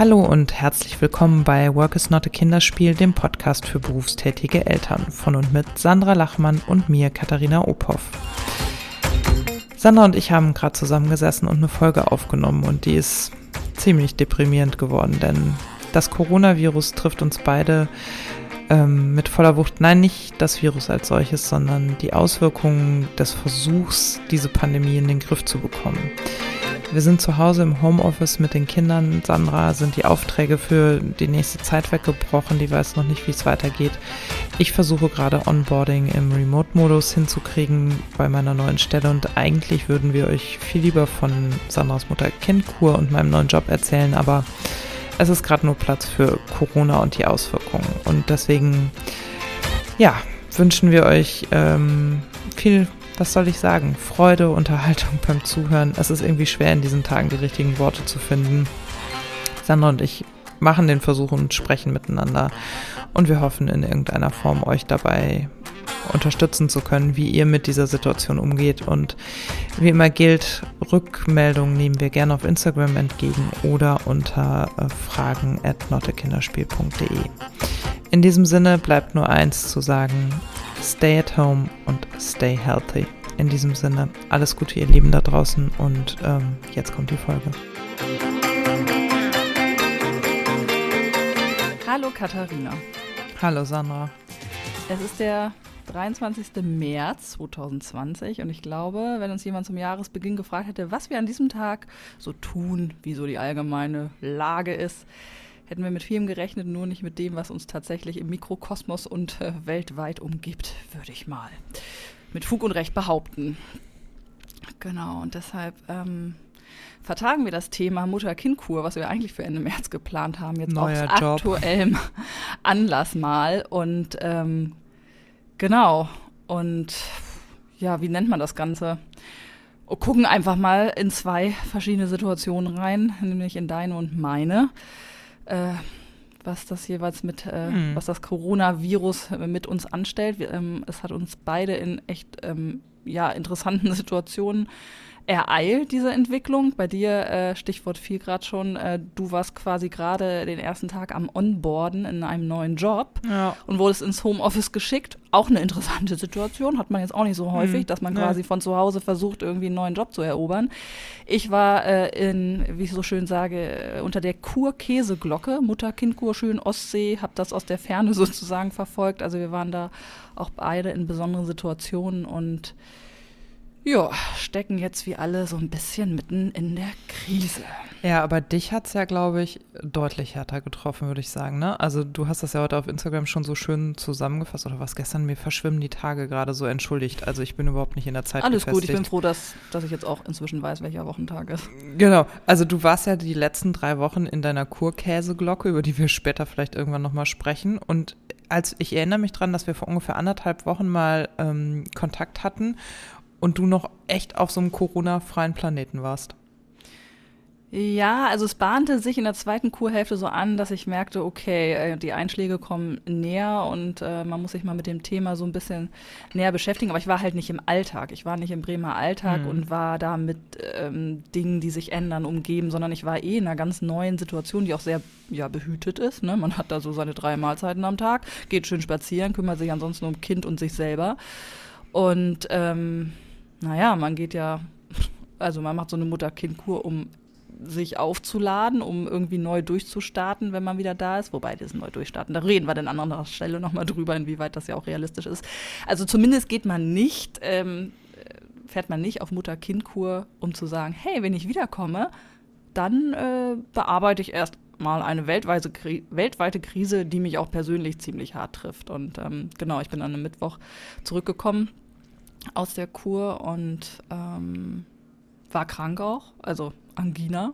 Hallo und herzlich willkommen bei Work is not a Kinderspiel, dem Podcast für berufstätige Eltern von und mit Sandra Lachmann und mir, Katharina Ophoff. Sandra und ich haben gerade zusammengesessen und eine Folge aufgenommen und die ist ziemlich deprimierend geworden, denn das Coronavirus trifft uns beide ähm, mit voller Wucht. Nein, nicht das Virus als solches, sondern die Auswirkungen des Versuchs, diese Pandemie in den Griff zu bekommen. Wir sind zu Hause im Homeoffice mit den Kindern. Sandra sind die Aufträge für die nächste Zeit weggebrochen. Die weiß noch nicht, wie es weitergeht. Ich versuche gerade Onboarding im Remote-Modus hinzukriegen bei meiner neuen Stelle und eigentlich würden wir euch viel lieber von Sandras Mutter-Kind-Kur und meinem neuen Job erzählen, aber es ist gerade nur Platz für Corona und die Auswirkungen. Und deswegen, ja, wünschen wir euch ähm, viel was soll ich sagen, Freude, Unterhaltung beim Zuhören. Es ist irgendwie schwer in diesen Tagen die richtigen Worte zu finden. Sandra und ich machen den Versuch und sprechen miteinander und wir hoffen in irgendeiner Form euch dabei unterstützen zu können, wie ihr mit dieser Situation umgeht. Und wie immer gilt, Rückmeldungen nehmen wir gerne auf Instagram entgegen oder unter äh, fragen at notekinderspiel.de. In diesem Sinne bleibt nur eins zu sagen, stay at home und stay healthy. In diesem Sinne, alles Gute, ihr Lieben da draußen und ähm, jetzt kommt die Folge. Hallo Katharina. Hallo Sandra. Es ist der 23. März 2020 und ich glaube, wenn uns jemand zum Jahresbeginn gefragt hätte, was wir an diesem Tag so tun, wie so die allgemeine Lage ist, hätten wir mit vielem gerechnet, nur nicht mit dem, was uns tatsächlich im Mikrokosmos und äh, weltweit umgibt, würde ich mal mit Fug und Recht behaupten. Genau, und deshalb ähm, vertagen wir das Thema Mutter-Kind-Kur, was wir eigentlich für Ende März geplant haben, jetzt Neuer aus Job. aktuellem Anlass mal. Und ähm, genau, und ja, wie nennt man das Ganze? Gucken einfach mal in zwei verschiedene Situationen rein, nämlich in deine und meine äh, was das jeweils mit, äh, Hm. was das Coronavirus äh, mit uns anstellt. Wir, ähm, es hat uns beide in echt ähm, ja, interessanten Situationen ereilt, diese Entwicklung. Bei dir, äh, Stichwort viel gerade schon, äh, du warst quasi gerade den ersten Tag am Onboarden in einem neuen Job Ja. und wurdest ins Homeoffice geschickt. Auch eine interessante Situation, hat man jetzt auch nicht so häufig, Hm, dass man quasi von zu Hause versucht, irgendwie einen neuen Job zu erobern. Ich war äh, in, wie ich so schön sage, äh, unter der Kur-Käseglocke, Mutter-Kind-Kur, schön Ostsee, habe das aus der Ferne sozusagen verfolgt. Also wir waren da auch beide in besonderen Situationen und ja, stecken jetzt wie alle so ein bisschen mitten in der Krise. Ja, aber dich hat's ja, glaube ich, deutlich härter getroffen, würde ich sagen. Ne? Also du hast das ja heute auf Instagram schon so schön zusammengefasst oder was gestern, mir verschwimmen die Tage gerade so entschuldigt. Also ich bin überhaupt nicht in der Zeit Alles gut, ich bin gefestigt. froh, dass, dass ich jetzt auch inzwischen weiß, welcher Wochentag ist. Genau, also du warst ja die letzten drei Wochen in deiner Kurkäseglocke, über die wir später vielleicht irgendwann nochmal sprechen. Und als ich erinnere mich dran, dass wir vor ungefähr anderthalb Wochen mal ähm, Kontakt hatten und du noch echt auf so einem Corona-freien Planeten warst. Ja, also es bahnte sich in der zweiten Kurhälfte so an, dass ich merkte, okay, äh, die Einschläge kommen näher und äh, man muss sich mal mit dem Thema so ein bisschen näher beschäftigen. Aber ich war halt nicht im Alltag. Ich war nicht im Bremer Alltag Hm. und war da mit ähm, Dingen, die sich ändern, umgeben, sondern ich war eh in einer ganz neuen Situation, die auch sehr ja, behütet ist. Ne? Man hat da so seine drei Mahlzeiten am Tag, geht schön spazieren, kümmert sich ansonsten um Kind und sich selber. Und ähm, naja, man geht ja, also man macht so eine Mutter-Kind-Kur, um sich aufzuladen, um irgendwie neu durchzustarten, wenn man wieder da ist. Wobei, das neu durchstarten, da reden wir dann an anderer Stelle nochmal drüber, inwieweit das ja auch realistisch ist. Also zumindest geht man nicht, ähm, äh, fährt man nicht auf Mutter-Kind-Kur, um zu sagen, hey, wenn ich wiederkomme, dann äh, bearbeite ich erst mal eine weltweite, Kri weltweite Krise, die mich auch persönlich ziemlich hart trifft. Und ähm, genau, ich bin an einem Mittwoch zurückgekommen aus der Kur und ähm, war krank auch, also Angina.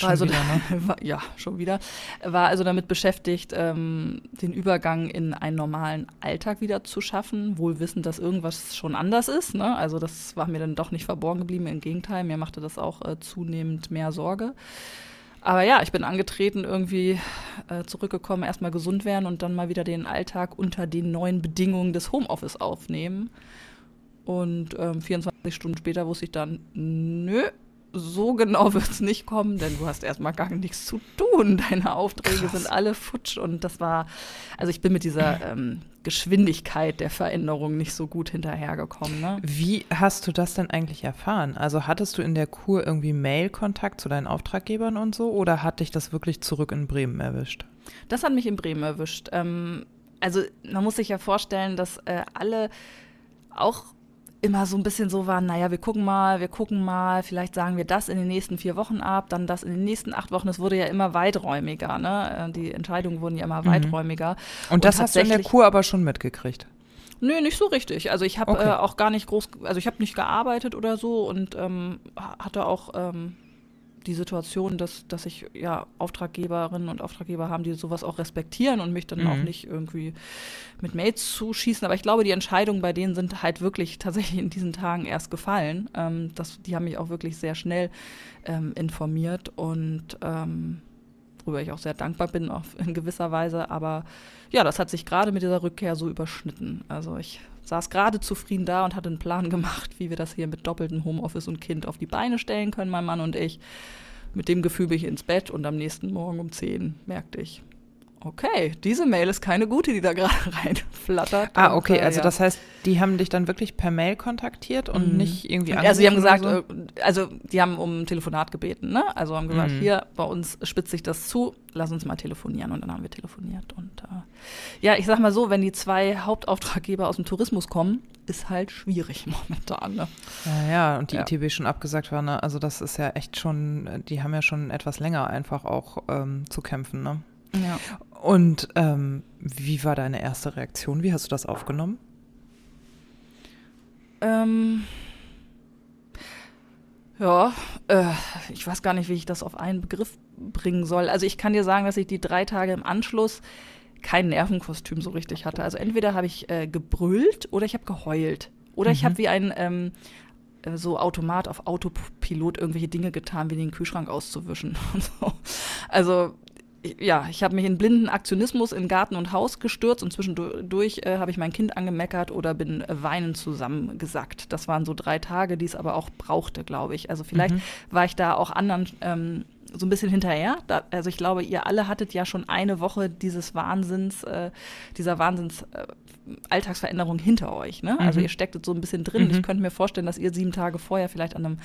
War also, wieder, ne? war, ja, schon wieder. War also damit beschäftigt, ähm, den Übergang in einen normalen Alltag wieder zu schaffen, wohl wissend, dass irgendwas schon anders ist. Ne? Also das war mir dann doch nicht verborgen geblieben. Im Gegenteil, mir machte das auch äh, zunehmend mehr Sorge. Aber ja, ich bin angetreten, irgendwie äh, zurückgekommen, erstmal gesund werden und dann mal wieder den Alltag unter den neuen Bedingungen des Homeoffice aufnehmen. Und ähm, 24 Stunden später wusste ich dann, nö, so genau wird es nicht kommen, denn du hast erstmal gar nichts zu tun. Deine Aufträge Krass. sind alle futsch und das war, also ich bin mit dieser ähm, Geschwindigkeit der Veränderung nicht so gut hinterhergekommen. Ne? Wie hast du das denn eigentlich erfahren? Also hattest du in der Kur irgendwie Mail-Kontakt zu deinen Auftraggebern und so oder hat dich das wirklich zurück in Bremen erwischt? Das hat mich in Bremen erwischt. Ähm, also man muss sich ja vorstellen, dass äh, alle auch immer so ein bisschen so waren, naja, wir gucken mal, wir gucken mal, vielleicht sagen wir das in den nächsten vier Wochen ab, dann das in den nächsten acht Wochen. Es wurde ja immer weiträumiger, ne? Äh, die Entscheidungen wurden ja immer mhm. weiträumiger. Und, Und das hast du in der Kur aber schon mitgekriegt? Nö, nicht so richtig. Also ich habe okay. äh, auch gar nicht groß, also ich habe nicht gearbeitet oder so und ähm, hatte auch ähm, die Situation, dass, dass ich ja Auftraggeberinnen und Auftraggeber haben, die sowas auch respektieren und mich dann mhm. auch nicht irgendwie mit Mails zuschießen. Aber ich glaube, die Entscheidungen bei denen sind halt wirklich tatsächlich in diesen Tagen erst gefallen. Ähm, das, die haben mich auch wirklich sehr schnell ähm, informiert und ähm, worüber ich auch sehr dankbar bin, auch in gewisser Weise. Aber ja, das hat sich gerade mit dieser Rückkehr so überschnitten. Also ich saß gerade zufrieden da und hatte einen Plan gemacht, wie wir das hier mit doppeltem Homeoffice und Kind auf die Beine stellen können, mein Mann und ich. Mit dem Gefühl bin ich ins Bett und am nächsten Morgen um 10 merkte ich, okay, diese Mail ist keine gute, die da gerade reinflattert. Ah, okay, und, äh, also ja. das heißt, die haben dich dann wirklich per Mail kontaktiert und mhm. nicht irgendwie Also die haben gesagt, so? Äh, also die haben um ein Telefonat gebeten, ne? Also haben gesagt, mhm. hier, bei uns spitzt sich das zu, lass uns mal telefonieren und dann haben wir telefoniert und äh, ja, ich sag mal so, wenn die zwei Hauptauftraggeber aus dem Tourismus kommen, ist halt schwierig momentan, ne? Ja, ja, und die ja. ITB schon abgesagt war, ne? Also das ist ja echt schon, die haben ja schon etwas länger einfach auch ähm, zu kämpfen, ne? Ja. Und ähm, wie war deine erste Reaktion? Wie hast du das aufgenommen? Ähm, ja, äh, ich weiß gar nicht, wie ich das auf einen Begriff bringen soll. Also ich kann dir sagen, dass ich die drei Tage im Anschluss kein Nervenkostüm so richtig hatte. Also entweder habe ich äh, gebrüllt oder ich habe geheult. Oder mhm. ich habe wie ein ähm, äh, so Automat auf Autopilot irgendwelche Dinge getan, wie den Kühlschrank auszuwischen. so. Also ja, ich habe mich in blinden Aktionismus in Garten und Haus gestürzt und zwischendurch äh, habe ich mein Kind angemeckert oder bin äh, weinend zusammengesackt. Das waren so drei Tage, die es aber auch brauchte, glaube ich. Also vielleicht mhm. war ich da auch anderen ähm, so ein bisschen hinterher. Da, also ich glaube, ihr alle hattet ja schon eine Woche dieses Wahnsinns, äh, dieser Wahnsinns äh, Alltagsveränderung hinter euch. Ne? Also mhm. Also ihr stecktet so ein bisschen drin. Mhm. Ich könnte mir vorstellen, dass ihr sieben Tage vorher vielleicht an einem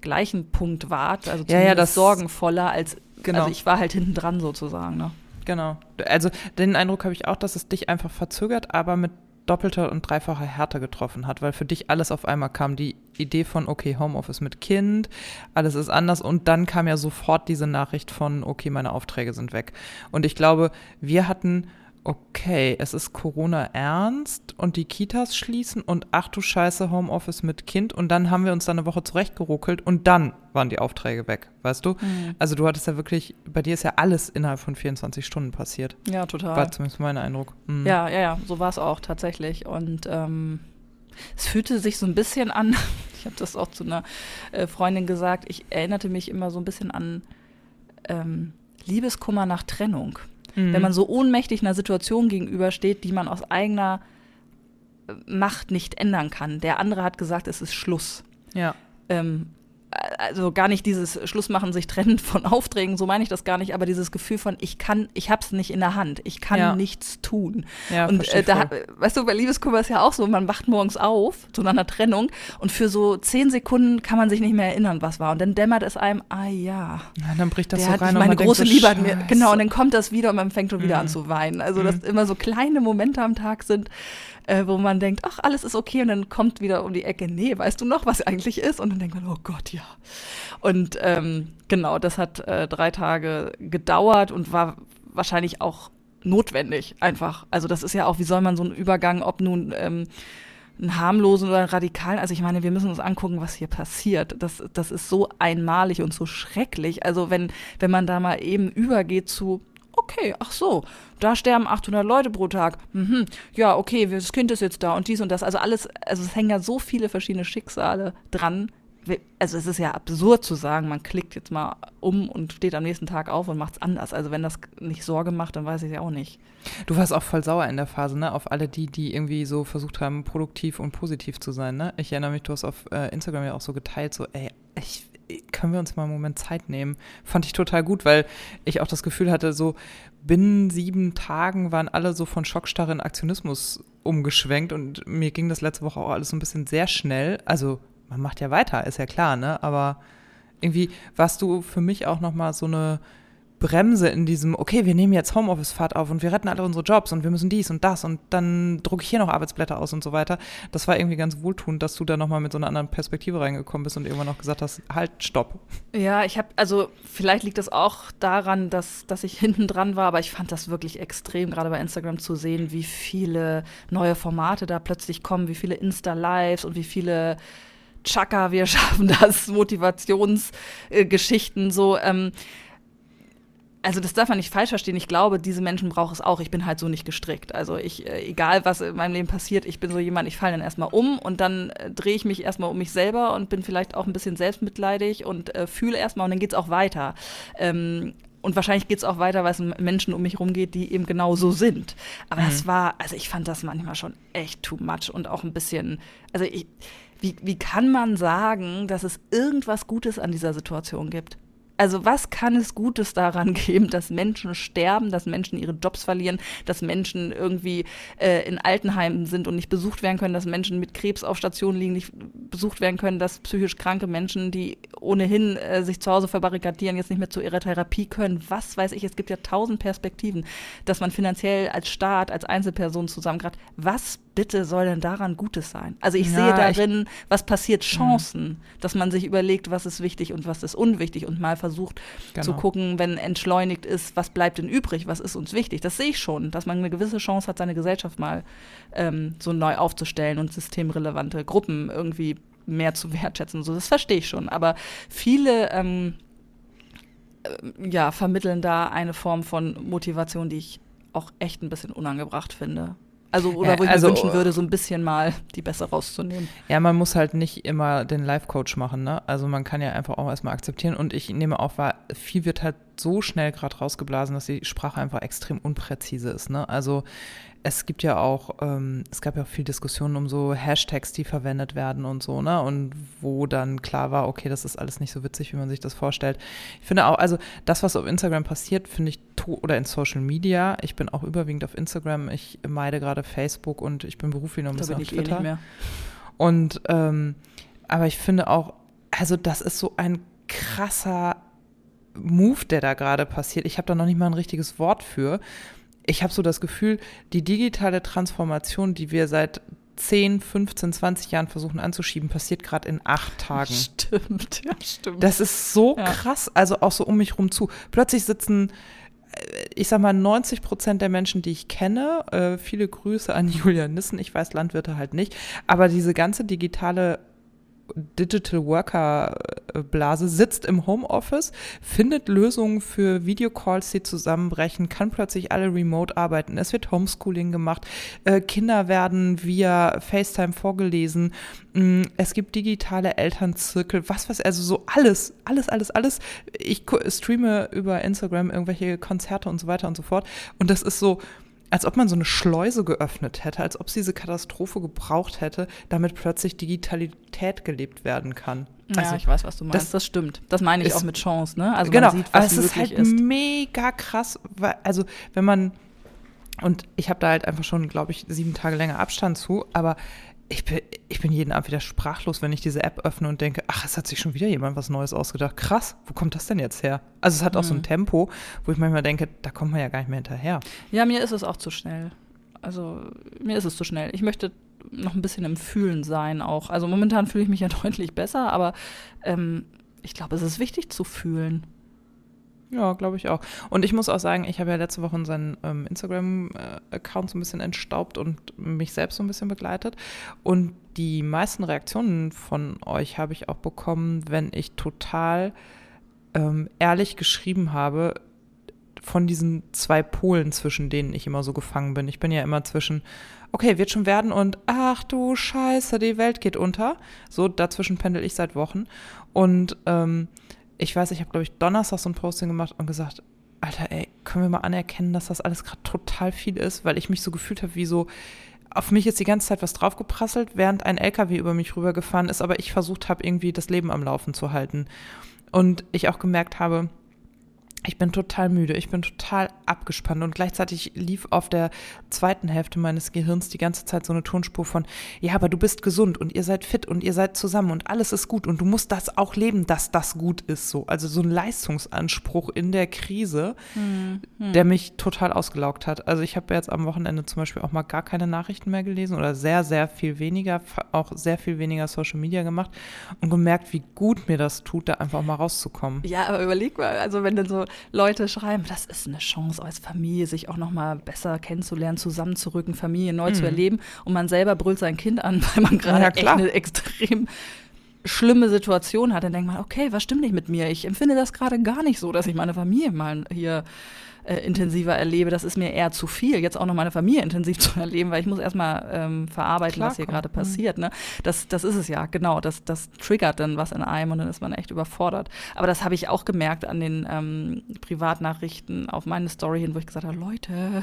gleichen Punkt wart, also ja, ja, das sorgenvoller als genau. also ich war halt hinten dran sozusagen. Ne? Genau. Also den Eindruck habe ich auch, dass es dich einfach verzögert, aber mit doppelter und dreifacher Härte getroffen hat, weil für dich alles auf einmal kam. Die Idee von, okay, Homeoffice mit Kind, alles ist anders und dann kam ja sofort diese Nachricht von, okay, meine Aufträge sind weg. Und ich glaube, wir hatten okay, es ist Corona ernst und die Kitas schließen und ach du Scheiße, Homeoffice mit Kind und dann haben wir uns da eine Woche zurechtgeruckelt und dann waren die Aufträge weg, weißt du? Mhm. Also du hattest ja wirklich, bei dir ist ja alles innerhalb von 24 Stunden passiert. Ja, total. War zumindest mein Eindruck. Mhm. Ja, ja, ja, so war es auch tatsächlich und ähm, es fühlte sich so ein bisschen an, ich habe das auch zu einer äh, Freundin gesagt, ich erinnerte mich immer so ein bisschen an ähm, Liebeskummer nach Trennung. Mhm. Wenn man so ohnmächtig einer Situation gegenübersteht, die man aus eigener Macht nicht ändern kann. Der andere hat gesagt, es ist Schluss. Ja. Ähm, also gar nicht dieses Schlussmachen, sich trennen von Aufträgen, so meine ich das gar nicht, aber dieses Gefühl von, ich kann, ich hab's nicht in der Hand, ich kann ja. nichts tun. Ja, und äh, da, weißt du, bei Liebeskummer ist ja auch so, man wacht morgens auf zu einer Trennung und für so zehn Sekunden kann man sich nicht mehr erinnern, was war. Und dann dämmert es einem, ah ja. ja dann bricht das der so hat rein. Meine große Liebe hat mir, genau, und dann kommt das wieder und man fängt schon wieder mhm. an zu weinen. Also, mhm. dass immer so kleine Momente am Tag sind, äh, wo man denkt, ach, alles ist okay und dann kommt wieder um die Ecke, nee, weißt du noch, was eigentlich ist? Und dann denkt man, oh Gott, ja. Und ähm, genau, das hat äh, drei Tage gedauert und war wahrscheinlich auch notwendig einfach. Also das ist ja auch, wie soll man so einen Übergang, ob nun ähm, einen harmlosen oder einen radikalen, also ich meine, wir müssen uns angucken, was hier passiert. Das, das ist so einmalig und so schrecklich. Also wenn, wenn man da mal eben übergeht zu, okay, ach so, da sterben 800 Leute pro Tag. Mhm. Ja, okay, das Kind ist jetzt da und dies und das. Also alles, also es hängen ja so viele verschiedene Schicksale dran. Also es ist ja absurd zu sagen, man klickt jetzt mal um und steht am nächsten Tag auf und macht es anders. Also wenn das nicht Sorge macht, dann weiß ich es ja auch nicht. Du warst auch voll sauer in der Phase, ne? Auf alle die, die irgendwie so versucht haben, produktiv und positiv zu sein, ne? Ich erinnere mich, du hast auf äh, Instagram ja auch so geteilt, so, ey, ich können wir uns mal einen Moment Zeit nehmen. Fand ich total gut, weil ich auch das Gefühl hatte, so binnen sieben Tagen waren alle so von Schockstarre in Aktionismus umgeschwenkt und mir ging das letzte Woche auch alles so ein bisschen sehr schnell. Also man macht ja weiter, ist ja klar, ne? Aber irgendwie warst du für mich auch nochmal so eine Bremse in diesem, okay, wir nehmen jetzt Homeoffice-Fahrt auf und wir retten alle unsere Jobs und wir müssen dies und das und dann drucke ich hier noch Arbeitsblätter aus und so weiter. Das war irgendwie ganz wohltuend, dass du da nochmal mit so einer anderen Perspektive reingekommen bist und irgendwann noch gesagt hast, halt, stopp. Ja, ich habe, also vielleicht liegt das auch daran, dass, dass ich hinten dran war, aber ich fand das wirklich extrem, gerade bei Instagram zu sehen, wie viele neue Formate da plötzlich kommen, wie viele Insta-Lives und wie viele Chaka, wir schaffen das, Motivationsgeschichten, äh, so. Ähm, also das darf man nicht falsch verstehen. Ich glaube, diese Menschen brauchen es auch. Ich bin halt so nicht gestrickt. Also ich, äh, egal was in meinem Leben passiert, ich bin so jemand, ich falle dann erstmal um und dann äh, drehe ich mich erstmal um mich selber und bin vielleicht auch ein bisschen selbstmitleidig und äh, fühle erstmal und dann geht es auch weiter. Ähm, und wahrscheinlich geht es auch weiter, weil es Menschen um mich herum geht, die eben genau so sind. Aber mhm. war, also ich fand das manchmal schon echt too much und auch ein bisschen, also ich, wie, wie kann man sagen, dass es irgendwas Gutes an dieser Situation gibt? Also was kann es Gutes daran geben, dass Menschen sterben, dass Menschen ihre Jobs verlieren, dass Menschen irgendwie äh, in Altenheimen sind und nicht besucht werden können, dass Menschen mit Krebs auf Stationen liegen, nicht besucht werden können, dass psychisch kranke Menschen, die ohnehin äh, sich zu Hause verbarrikadieren, jetzt nicht mehr zu ihrer Therapie können. Was weiß ich, es gibt ja tausend Perspektiven, dass man finanziell als Staat, als Einzelperson zusammen gerade, was bitte soll denn daran Gutes sein? Also ich ja, sehe darin, ich, was passiert, mhm. Chancen, mh. dass man sich überlegt, was ist wichtig und was ist unwichtig und mal versucht genau. zu gucken, wenn entschleunigt ist, was bleibt denn übrig, was ist uns wichtig. Das sehe ich schon, dass man eine gewisse Chance hat, seine Gesellschaft mal ähm, so neu aufzustellen und systemrelevante Gruppen irgendwie mehr zu wertschätzen. So, das verstehe ich schon. Aber viele ähm, äh, ja, vermitteln da eine Form von Motivation, die ich auch echt ein bisschen unangebracht finde. Also, oder wo ich also, mir wünschen würde, so ein bisschen mal die besser rauszunehmen. Ja, man muss halt nicht immer den Life-Coach machen, ne? Also man kann ja einfach auch erstmal akzeptieren. Und ich nehme auch wahr, viel wird halt so schnell gerade rausgeblasen, dass die Sprache einfach extrem unpräzise ist, ne? Also es gibt ja auch, ähm, es gab ja auch viel Diskussionen um so Hashtags, die verwendet werden und so, ne? Und wo dann klar war, okay, das ist alles nicht so witzig, wie man sich das vorstellt. Ich finde auch, also das, was auf Instagram passiert, finde ich, oder in Social Media, ich bin auch überwiegend auf Instagram, ich meide gerade Facebook und ich bin beruflich noch ein bisschen auf eh Twitter. Eh und ähm, aber ich finde auch, also das ist so ein krasser Move, der da gerade passiert. Ich habe da noch nicht mal ein richtiges Wort für ich habe so das Gefühl, die digitale Transformation, die wir seit 10, 15, 20 Jahren versuchen anzuschieben, passiert gerade in acht Tagen. Stimmt, ja, stimmt. Das ist so ja. krass, also auch so um mich rum zu. Plötzlich sitzen, äh, ich sag mal, 90 Prozent der Menschen, die ich kenne, äh, viele Grüße an Julia Nissen, ich weiß Landwirte halt nicht, aber diese ganze digitale Digital Worker äh, Blase sitzt im Homeoffice, findet Lösungen für Videocalls, die zusammenbrechen, kann plötzlich alle remote arbeiten. Es wird Homeschooling gemacht. Äh, Kinder werden via FaceTime vorgelesen. Mm, es gibt digitale Elternzirkel, was was, also so alles, alles, alles, alles. Ich streame über Instagram irgendwelche Konzerte und so weiter und so fort. Und das ist so, als ob man so eine Schleuse geöffnet hätte, als ob sie diese Katastrophe gebraucht hätte, damit plötzlich Digitalität gelebt werden kann. Ja, also, ich weiß, was du meinst. Das, das stimmt. Das meine ich ist, auch mit Chance, ne? Also genau, man sieht, was aber es ist halt ist. mega krass, weil, also wenn man und ich habe da halt einfach schon, glaube ich, sieben Tage länger Abstand zu, aber ich bin, ich bin jeden Abend wieder sprachlos, wenn ich diese App öffne und denke, ach, es hat sich schon wieder jemand was Neues ausgedacht. Krass, wo kommt das denn jetzt her? Also es hat auch mhm. so ein mhm. Tempo, wo ich manchmal denke, da kommt man ja gar nicht mehr hinterher. Ja, mir ist es auch zu schnell. Also mir ist es zu schnell. Ich möchte noch ein bisschen im Fühlen sein auch. Also momentan fühle ich mich ja deutlich besser, aber ähm, ich glaube, es ist wichtig zu fühlen. Ja, glaube ich auch. Und ich muss auch sagen, ich habe ja letzte Woche seinen ähm, Instagram-Account so ein bisschen entstaubt und mich selbst so ein bisschen begleitet. Und die meisten Reaktionen von euch habe ich auch bekommen, wenn ich total ähm, ehrlich geschrieben habe, von diesen zwei Polen, zwischen denen ich immer so gefangen bin. Ich bin ja immer zwischen, okay, wird schon werden und ach du Scheiße, die Welt geht unter. So, dazwischen pendel ich seit Wochen. Und ähm, ich weiß, ich habe, glaube ich, Donnerstag so ein Posting gemacht und gesagt, Alter, ey, können wir mal anerkennen, dass das alles gerade total viel ist, weil ich mich so gefühlt habe, wie so, auf mich ist die ganze Zeit was draufgeprasselt, während ein LKW über mich rübergefahren ist, aber ich versucht habe, irgendwie das Leben am Laufen zu halten. Und ich auch gemerkt habe, ich bin total müde, ich bin total abgespannt und gleichzeitig lief auf der zweiten Hälfte meines Gehirns die ganze Zeit so eine Tonspur von, ja, aber du bist gesund und ihr seid fit und ihr seid zusammen und alles ist gut und du musst das auch leben, dass das gut ist so. Also so ein Leistungsanspruch in der Krise, hm, hm. der mich total ausgelaugt hat. Also ich habe jetzt am Wochenende zum Beispiel auch mal gar keine Nachrichten mehr gelesen oder sehr, sehr viel weniger, auch sehr viel weniger Social Media gemacht und gemerkt, wie gut mir das tut, da einfach mal rauszukommen. Ja, aber überleg mal, also wenn dann so Leute schreiben, das ist eine Chance als Familie, sich auch noch mal besser kennenzulernen, zusammenzurücken, Familie neu mhm. zu erleben. Und man selber brüllt sein Kind an, weil man gerade ja, eine extrem schlimme Situation hat. Dann denkt man, okay, was stimmt nicht mit mir? Ich empfinde das gerade gar nicht so, dass ich meine Familie mal hier äh, intensiver erlebe. Das ist mir eher zu viel, jetzt auch noch meine Familie intensiv zu erleben, weil ich muss erstmal ähm, verarbeiten, Klar, was hier gerade mhm. passiert. Ne? Das, das ist es ja, genau. Das, das triggert dann was in einem und dann ist man echt überfordert. Aber das habe ich auch gemerkt an den ähm, Privatnachrichten auf meine Story hin, wo ich gesagt habe, Leute,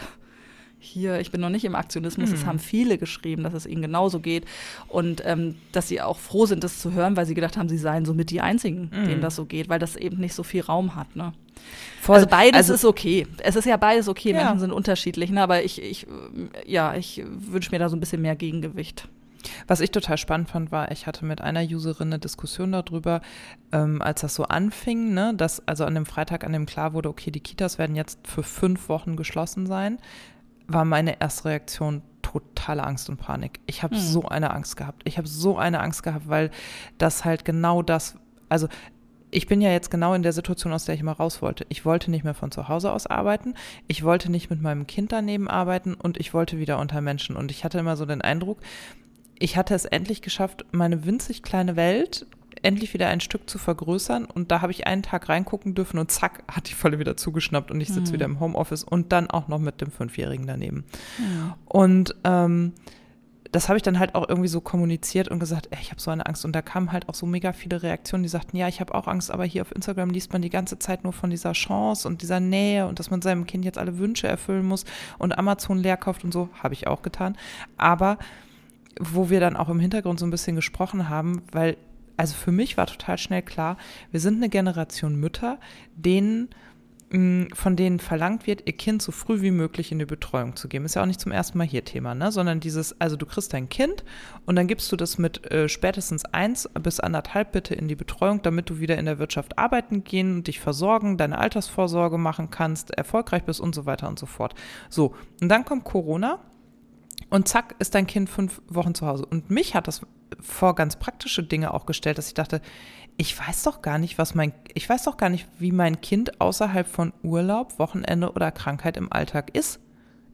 hier, ich bin noch nicht im Aktionismus. Mhm. Es haben viele geschrieben, dass es ihnen genauso geht und ähm, dass sie auch froh sind, das zu hören, weil sie gedacht haben, sie seien somit die Einzigen, mhm. denen das so geht, weil das eben nicht so viel Raum hat. Ne? Voll. Also beides also, ist okay. Es ist ja beides okay. Ja. Menschen sind unterschiedlich, ne? aber ich, ich, ja, ich wünsche mir da so ein bisschen mehr Gegengewicht. Was ich total spannend fand, war, ich hatte mit einer Userin eine Diskussion darüber, ähm, als das so anfing, ne, dass also an dem Freitag, an dem klar wurde, okay, die Kitas werden jetzt für fünf Wochen geschlossen sein, war meine erste Reaktion totale Angst und Panik. Ich habe mhm. so eine Angst gehabt. Ich habe so eine Angst gehabt, weil das halt genau das, also ich bin ja jetzt genau in der Situation, aus der ich immer raus wollte. Ich wollte nicht mehr von zu Hause aus arbeiten, ich wollte nicht mit meinem Kind daneben arbeiten und ich wollte wieder unter Menschen. Und ich hatte immer so den Eindruck, ich hatte es endlich geschafft, meine winzig kleine Welt endlich wieder ein Stück zu vergrößern. Und da habe ich einen Tag reingucken dürfen und zack, hat die Falle wieder zugeschnappt und ich sitze mhm. wieder im Homeoffice und dann auch noch mit dem Fünfjährigen daneben. Mhm. Und ähm, das habe ich dann halt auch irgendwie so kommuniziert und gesagt, ey, ich habe so eine Angst. Und da kamen halt auch so mega viele Reaktionen, die sagten, ja, ich habe auch Angst, aber hier auf Instagram liest man die ganze Zeit nur von dieser Chance und dieser Nähe und dass man seinem Kind jetzt alle Wünsche erfüllen muss und Amazon leer kauft und so, habe ich auch getan. Aber wo wir dann auch im Hintergrund so ein bisschen gesprochen haben, weil, also für mich war total schnell klar, wir sind eine Generation Mütter, denen von denen verlangt wird, ihr Kind so früh wie möglich in die Betreuung zu geben. Ist ja auch nicht zum ersten Mal hier Thema, ne? sondern dieses, also du kriegst dein Kind und dann gibst du das mit äh, spätestens eins bis anderthalb bitte in die Betreuung, damit du wieder in der Wirtschaft arbeiten gehen und dich versorgen, deine Altersvorsorge machen kannst, erfolgreich bist und so weiter und so fort. So, und dann kommt Corona und zack ist dein Kind fünf Wochen zu Hause. Und mich hat das vor ganz praktische Dinge auch gestellt, dass ich dachte, ich weiß doch gar nicht, was mein, ich weiß doch gar nicht, wie mein Kind außerhalb von Urlaub, Wochenende oder Krankheit im Alltag ist.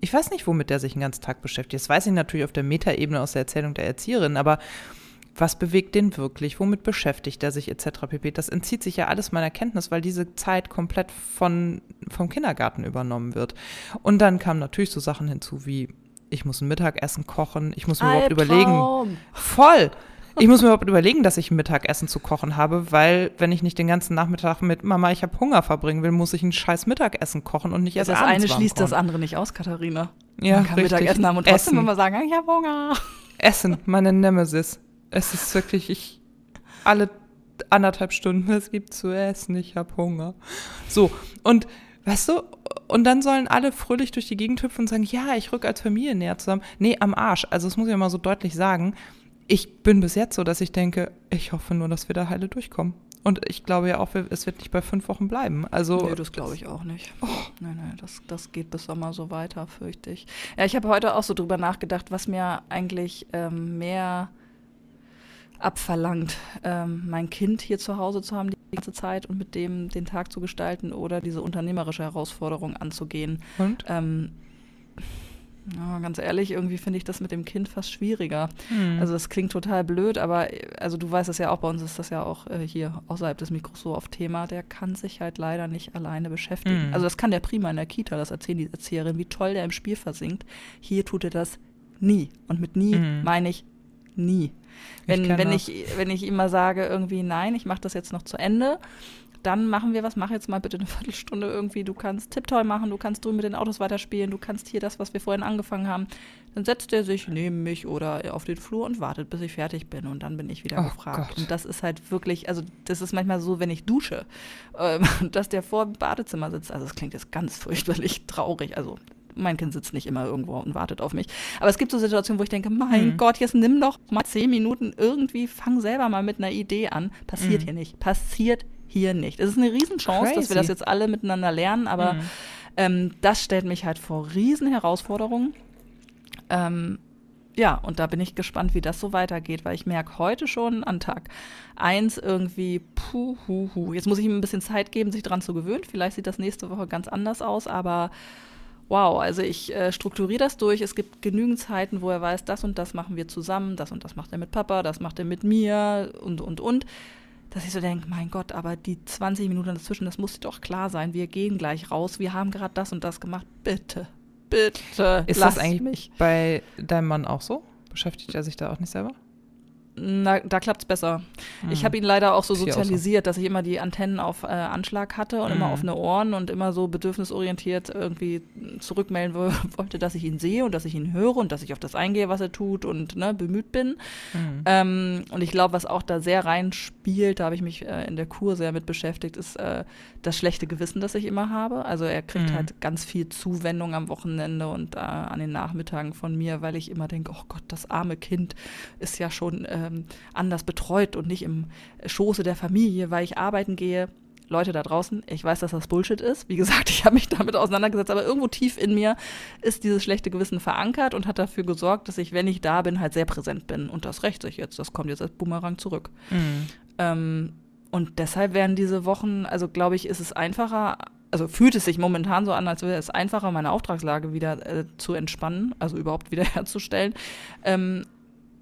Ich weiß nicht, womit der sich den ganzen Tag beschäftigt. Das weiß ich natürlich auf der Metaebene aus der Erzählung der Erzieherin, aber was bewegt den wirklich? Womit beschäftigt er sich etc. pp. Das entzieht sich ja alles meiner Kenntnis, weil diese Zeit komplett von, vom Kindergarten übernommen wird. Und dann kamen natürlich so Sachen hinzu wie, ich muss ein Mittagessen kochen, ich muss mir Albtraum. überhaupt überlegen. Voll! Ich muss mir überhaupt überlegen, dass ich ein Mittagessen zu kochen habe, weil wenn ich nicht den ganzen Nachmittag mit Mama, ich habe Hunger verbringen will, muss ich ein scheiß Mittagessen kochen und nicht erst Das eine schließt das andere nicht aus, Katharina. Ja, Man kann richtig. Mittagessen haben und trotzdem Essen. immer sagen, ich habe Hunger. Essen, meine Nemesis. Es ist wirklich, ich alle anderthalb Stunden, es gibt zu essen, ich habe Hunger. So, und weißt du, und dann sollen alle fröhlich durch die Gegend hüpfen und sagen, ja, ich rück als Familie näher zusammen. Nee, am Arsch. Also das muss ich mal so deutlich sagen ich bin bis jetzt so, dass ich denke, ich hoffe nur, dass wir da heile durchkommen. Und ich glaube ja auch, es wird nicht bei fünf Wochen bleiben. Also nee, das glaube ich auch nicht. Oh. Nein, nein, das, das geht bis Sommer so weiter, fürchte ich. Ja, ich habe heute auch so drüber nachgedacht, was mir eigentlich ähm, mehr abverlangt, ähm, mein Kind hier zu Hause zu haben ganze Zeit und mit dem den Tag zu gestalten oder diese unternehmerische Herausforderung anzugehen. Und? Ähm, ja, ganz ehrlich, irgendwie finde ich das mit dem Kind fast schwieriger. Mhm. Also das klingt total blöd, aber also du weißt es ja auch, bei uns ist das ja auch äh, hier außerhalb des Mikros so oft Thema, der kann sich halt leider nicht alleine beschäftigen. Mhm. Also das kann der prima in der Kita, das erzählen die Erzieherin, wie toll der im Spiel versinkt. Hier tut er das nie. Und mit nie mhm. meine ich nie. Wenn ich, wenn, ich, wenn ich ihm mal sage, irgendwie, nein, ich mache das jetzt noch zu Ende, dann machen wir was, mach jetzt mal bitte eine Viertelstunde irgendwie, du kannst Tipptoy machen, du kannst drüben mit den Autos weiterspielen, du kannst hier das, was wir vorhin angefangen haben. Dann setzt er sich neben mich oder auf den Flur und wartet, bis ich fertig bin und dann bin ich wieder Oh gefragt. Gott. Und das ist halt wirklich, also das ist manchmal so, wenn ich dusche, ähm, dass der vor dem Badezimmer sitzt. Also das klingt jetzt ganz fürchterlich traurig. Also mein Kind sitzt nicht immer irgendwo und wartet auf mich. Aber es gibt so Situationen, wo ich denke, mein Mhm. Gott, jetzt nimm doch mal zehn Minuten irgendwie, fang selber mal mit einer Idee an. Passiert Mhm. hier nicht. Passiert hier nicht. Es ist eine Riesenchance, dass wir Crazy. das jetzt alle miteinander lernen, aber Mhm. ähm, das stellt mich halt vor riesen Herausforderungen. Ähm, ja, und da bin ich gespannt, wie das so weitergeht, weil ich merke heute schon an Tag eins irgendwie, puh, hu, hu. Jetzt muss ich ihm ein bisschen Zeit geben, sich dran zu gewöhnen. Vielleicht sieht das nächste Woche ganz anders aus, aber wow, also ich äh, strukturiere das durch. Es gibt genügend Zeiten, wo er weiß, das und das machen wir zusammen, das und das macht er mit Papa, das macht er mit mir und, und, und. Dass ich so denke, mein Gott, aber die 20 Minuten dazwischen, das muss dir doch klar sein. Wir gehen gleich raus, wir haben gerade das und das gemacht. Bitte, bitte, Ist das eigentlich mich. bei deinem Mann auch so? Beschäftigt er sich da auch nicht selber? Na, da klappt es besser. Ich Mhm. habe ihn leider auch so sozialisiert, dass ich immer die Antennen auf äh, Anschlag hatte und immer Mhm. offene Ohren und immer so bedürfnisorientiert irgendwie zurückmelden wo- wollte, dass ich ihn sehe und dass ich ihn höre und dass ich auf das eingehe, was er tut und ne, bemüht bin. Mhm. Ähm, und ich glaube, was auch da sehr reinspielt, da habe ich mich äh, in der Kur sehr mit beschäftigt, ist äh, das schlechte Gewissen, das ich immer habe. Also er kriegt Mhm. halt ganz viel Zuwendung am Wochenende und äh, an den Nachmittagen von mir, weil ich immer denke, oh Gott, das arme Kind ist ja schon ähm, anders betreut und nicht im Schoße der Familie, weil ich arbeiten gehe. Leute da draußen, ich weiß, dass das Bullshit ist. Wie gesagt, ich habe mich damit auseinandergesetzt, aber irgendwo tief in mir ist dieses schlechte Gewissen verankert und hat dafür gesorgt, dass ich, wenn ich da bin, halt sehr präsent bin. Und das rächt sich jetzt. Das kommt jetzt als Boomerang zurück. Mhm. Ähm, und deshalb werden diese Wochen, also glaube ich, ist es einfacher, also fühlt es sich momentan so an, als wäre es einfacher, meine Auftragslage wieder äh, zu entspannen, also überhaupt wiederherzustellen, ähm,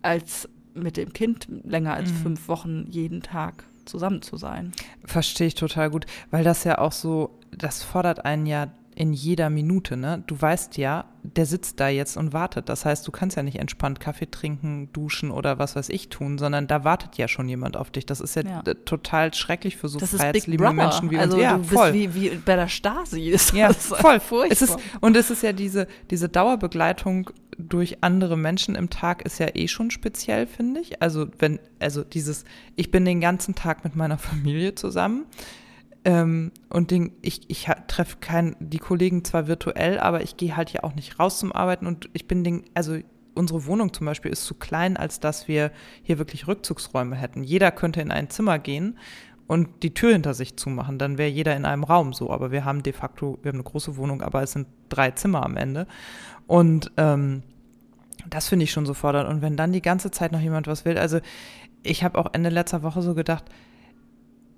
als mit dem Kind länger als Mhm. fünf Wochen jeden Tag zusammen zu sein. Verstehe ich total gut, weil das ja auch so, das fordert einen ja in jeder Minute, ne? Du weißt ja, der sitzt da jetzt und wartet. Das heißt, du kannst ja nicht entspannt Kaffee trinken, duschen oder was weiß ich tun, sondern da wartet ja schon jemand auf dich. Das ist ja, Ja. total schrecklich für so freiheitsliebende. Menschen wie also uns. Ja, du voll. bist wie, wie bei der Stasi. Ist Ja, das voll. Furchtbar. Es ist, und es ist ja diese, diese Dauerbegleitung durch andere Menschen im Tag ist ja eh schon speziell, finde ich. Also wenn, also dieses, ich bin den ganzen Tag mit meiner Familie zusammen. Ähm, und den, ich, ich treffe kein, die Kollegen zwar virtuell, aber ich gehe halt ja auch nicht raus zum Arbeiten und ich bin den, also unsere Wohnung zum Beispiel ist zu klein, als dass wir hier wirklich Rückzugsräume hätten. Jeder könnte in ein Zimmer gehen und die Tür hinter sich zumachen, dann wäre jeder in einem Raum so. Aber wir haben de facto, wir haben eine große Wohnung, aber es sind drei Zimmer am Ende. Und ähm, das finde ich schon so fordernd. Und wenn dann die ganze Zeit noch jemand was will, also ich habe auch Ende letzter Woche so gedacht,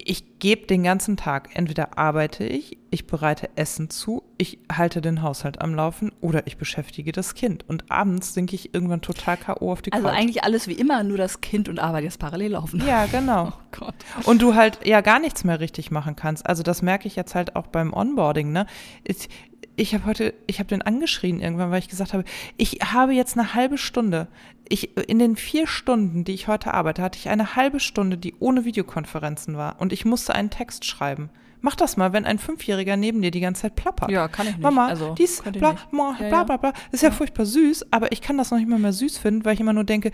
ich gebe den ganzen Tag, entweder arbeite ich, ich bereite Essen zu, ich halte den Haushalt am Laufen oder ich beschäftige das Kind. Und abends sinke ich irgendwann total K.O. auf die Also Couch. eigentlich alles wie immer, nur das Kind und Arbeit jetzt parallel laufen. Ja, genau. Oh Gott. Und du halt ja gar nichts mehr richtig machen kannst. Also das merke ich jetzt halt auch beim Onboarding, ne? Ich, ich habe heute, ich habe den angeschrien irgendwann, weil ich gesagt habe, ich habe jetzt eine halbe Stunde. Ich, in den vier Stunden, die ich heute arbeite, hatte ich eine halbe Stunde, die ohne Videokonferenzen war. Und ich musste einen Text schreiben. Mach das mal, wenn ein Fünfjähriger neben dir die ganze Zeit plappert. Ja, kann ich nicht. Mama, also, dies, bla, nicht. ma, Ja, bla, ja. bla, bla. Das ist ja, furchtbar süß, aber ich kann das noch nicht mal mehr süß finden, weil ich immer nur denke,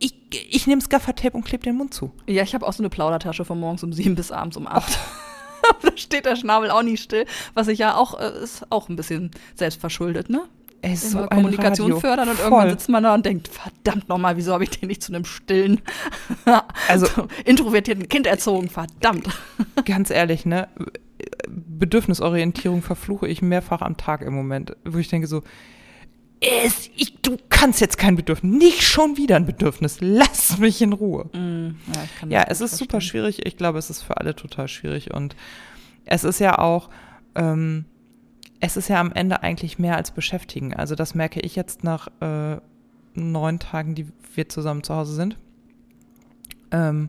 ich, ich nehme Gaffertape und klebe den Mund zu. Ja, ich habe auch so eine Plaudertasche von morgens um sieben bis abends um acht. da steht der Schnabel auch nicht still, was ich ja auch, äh, ist auch ein bisschen selbstverschuldet, ne? Ey, so Kommunikation Radio. fördern und Voll. irgendwann sitzt man da und denkt, verdammt nochmal, wieso habe ich den nicht zu einem stillen, Also- introvertierten Kind erzogen, verdammt. Ganz ehrlich, ne? Bedürfnisorientierung verfluche ich mehrfach am Tag im Moment, wo ich denke so, es, ich, du kannst jetzt kein Bedürfnis, nicht schon wieder ein Bedürfnis, lass mich in Ruhe. ja, kann Ja, das es ist super verstehen. schwierig. Ich glaube, es ist für alle total schwierig. Und es ist ja auch, ähm, es ist ja am Ende eigentlich mehr als beschäftigen. Also das merke ich jetzt nach äh, neun Tagen, die wir zusammen zu Hause sind. Ähm,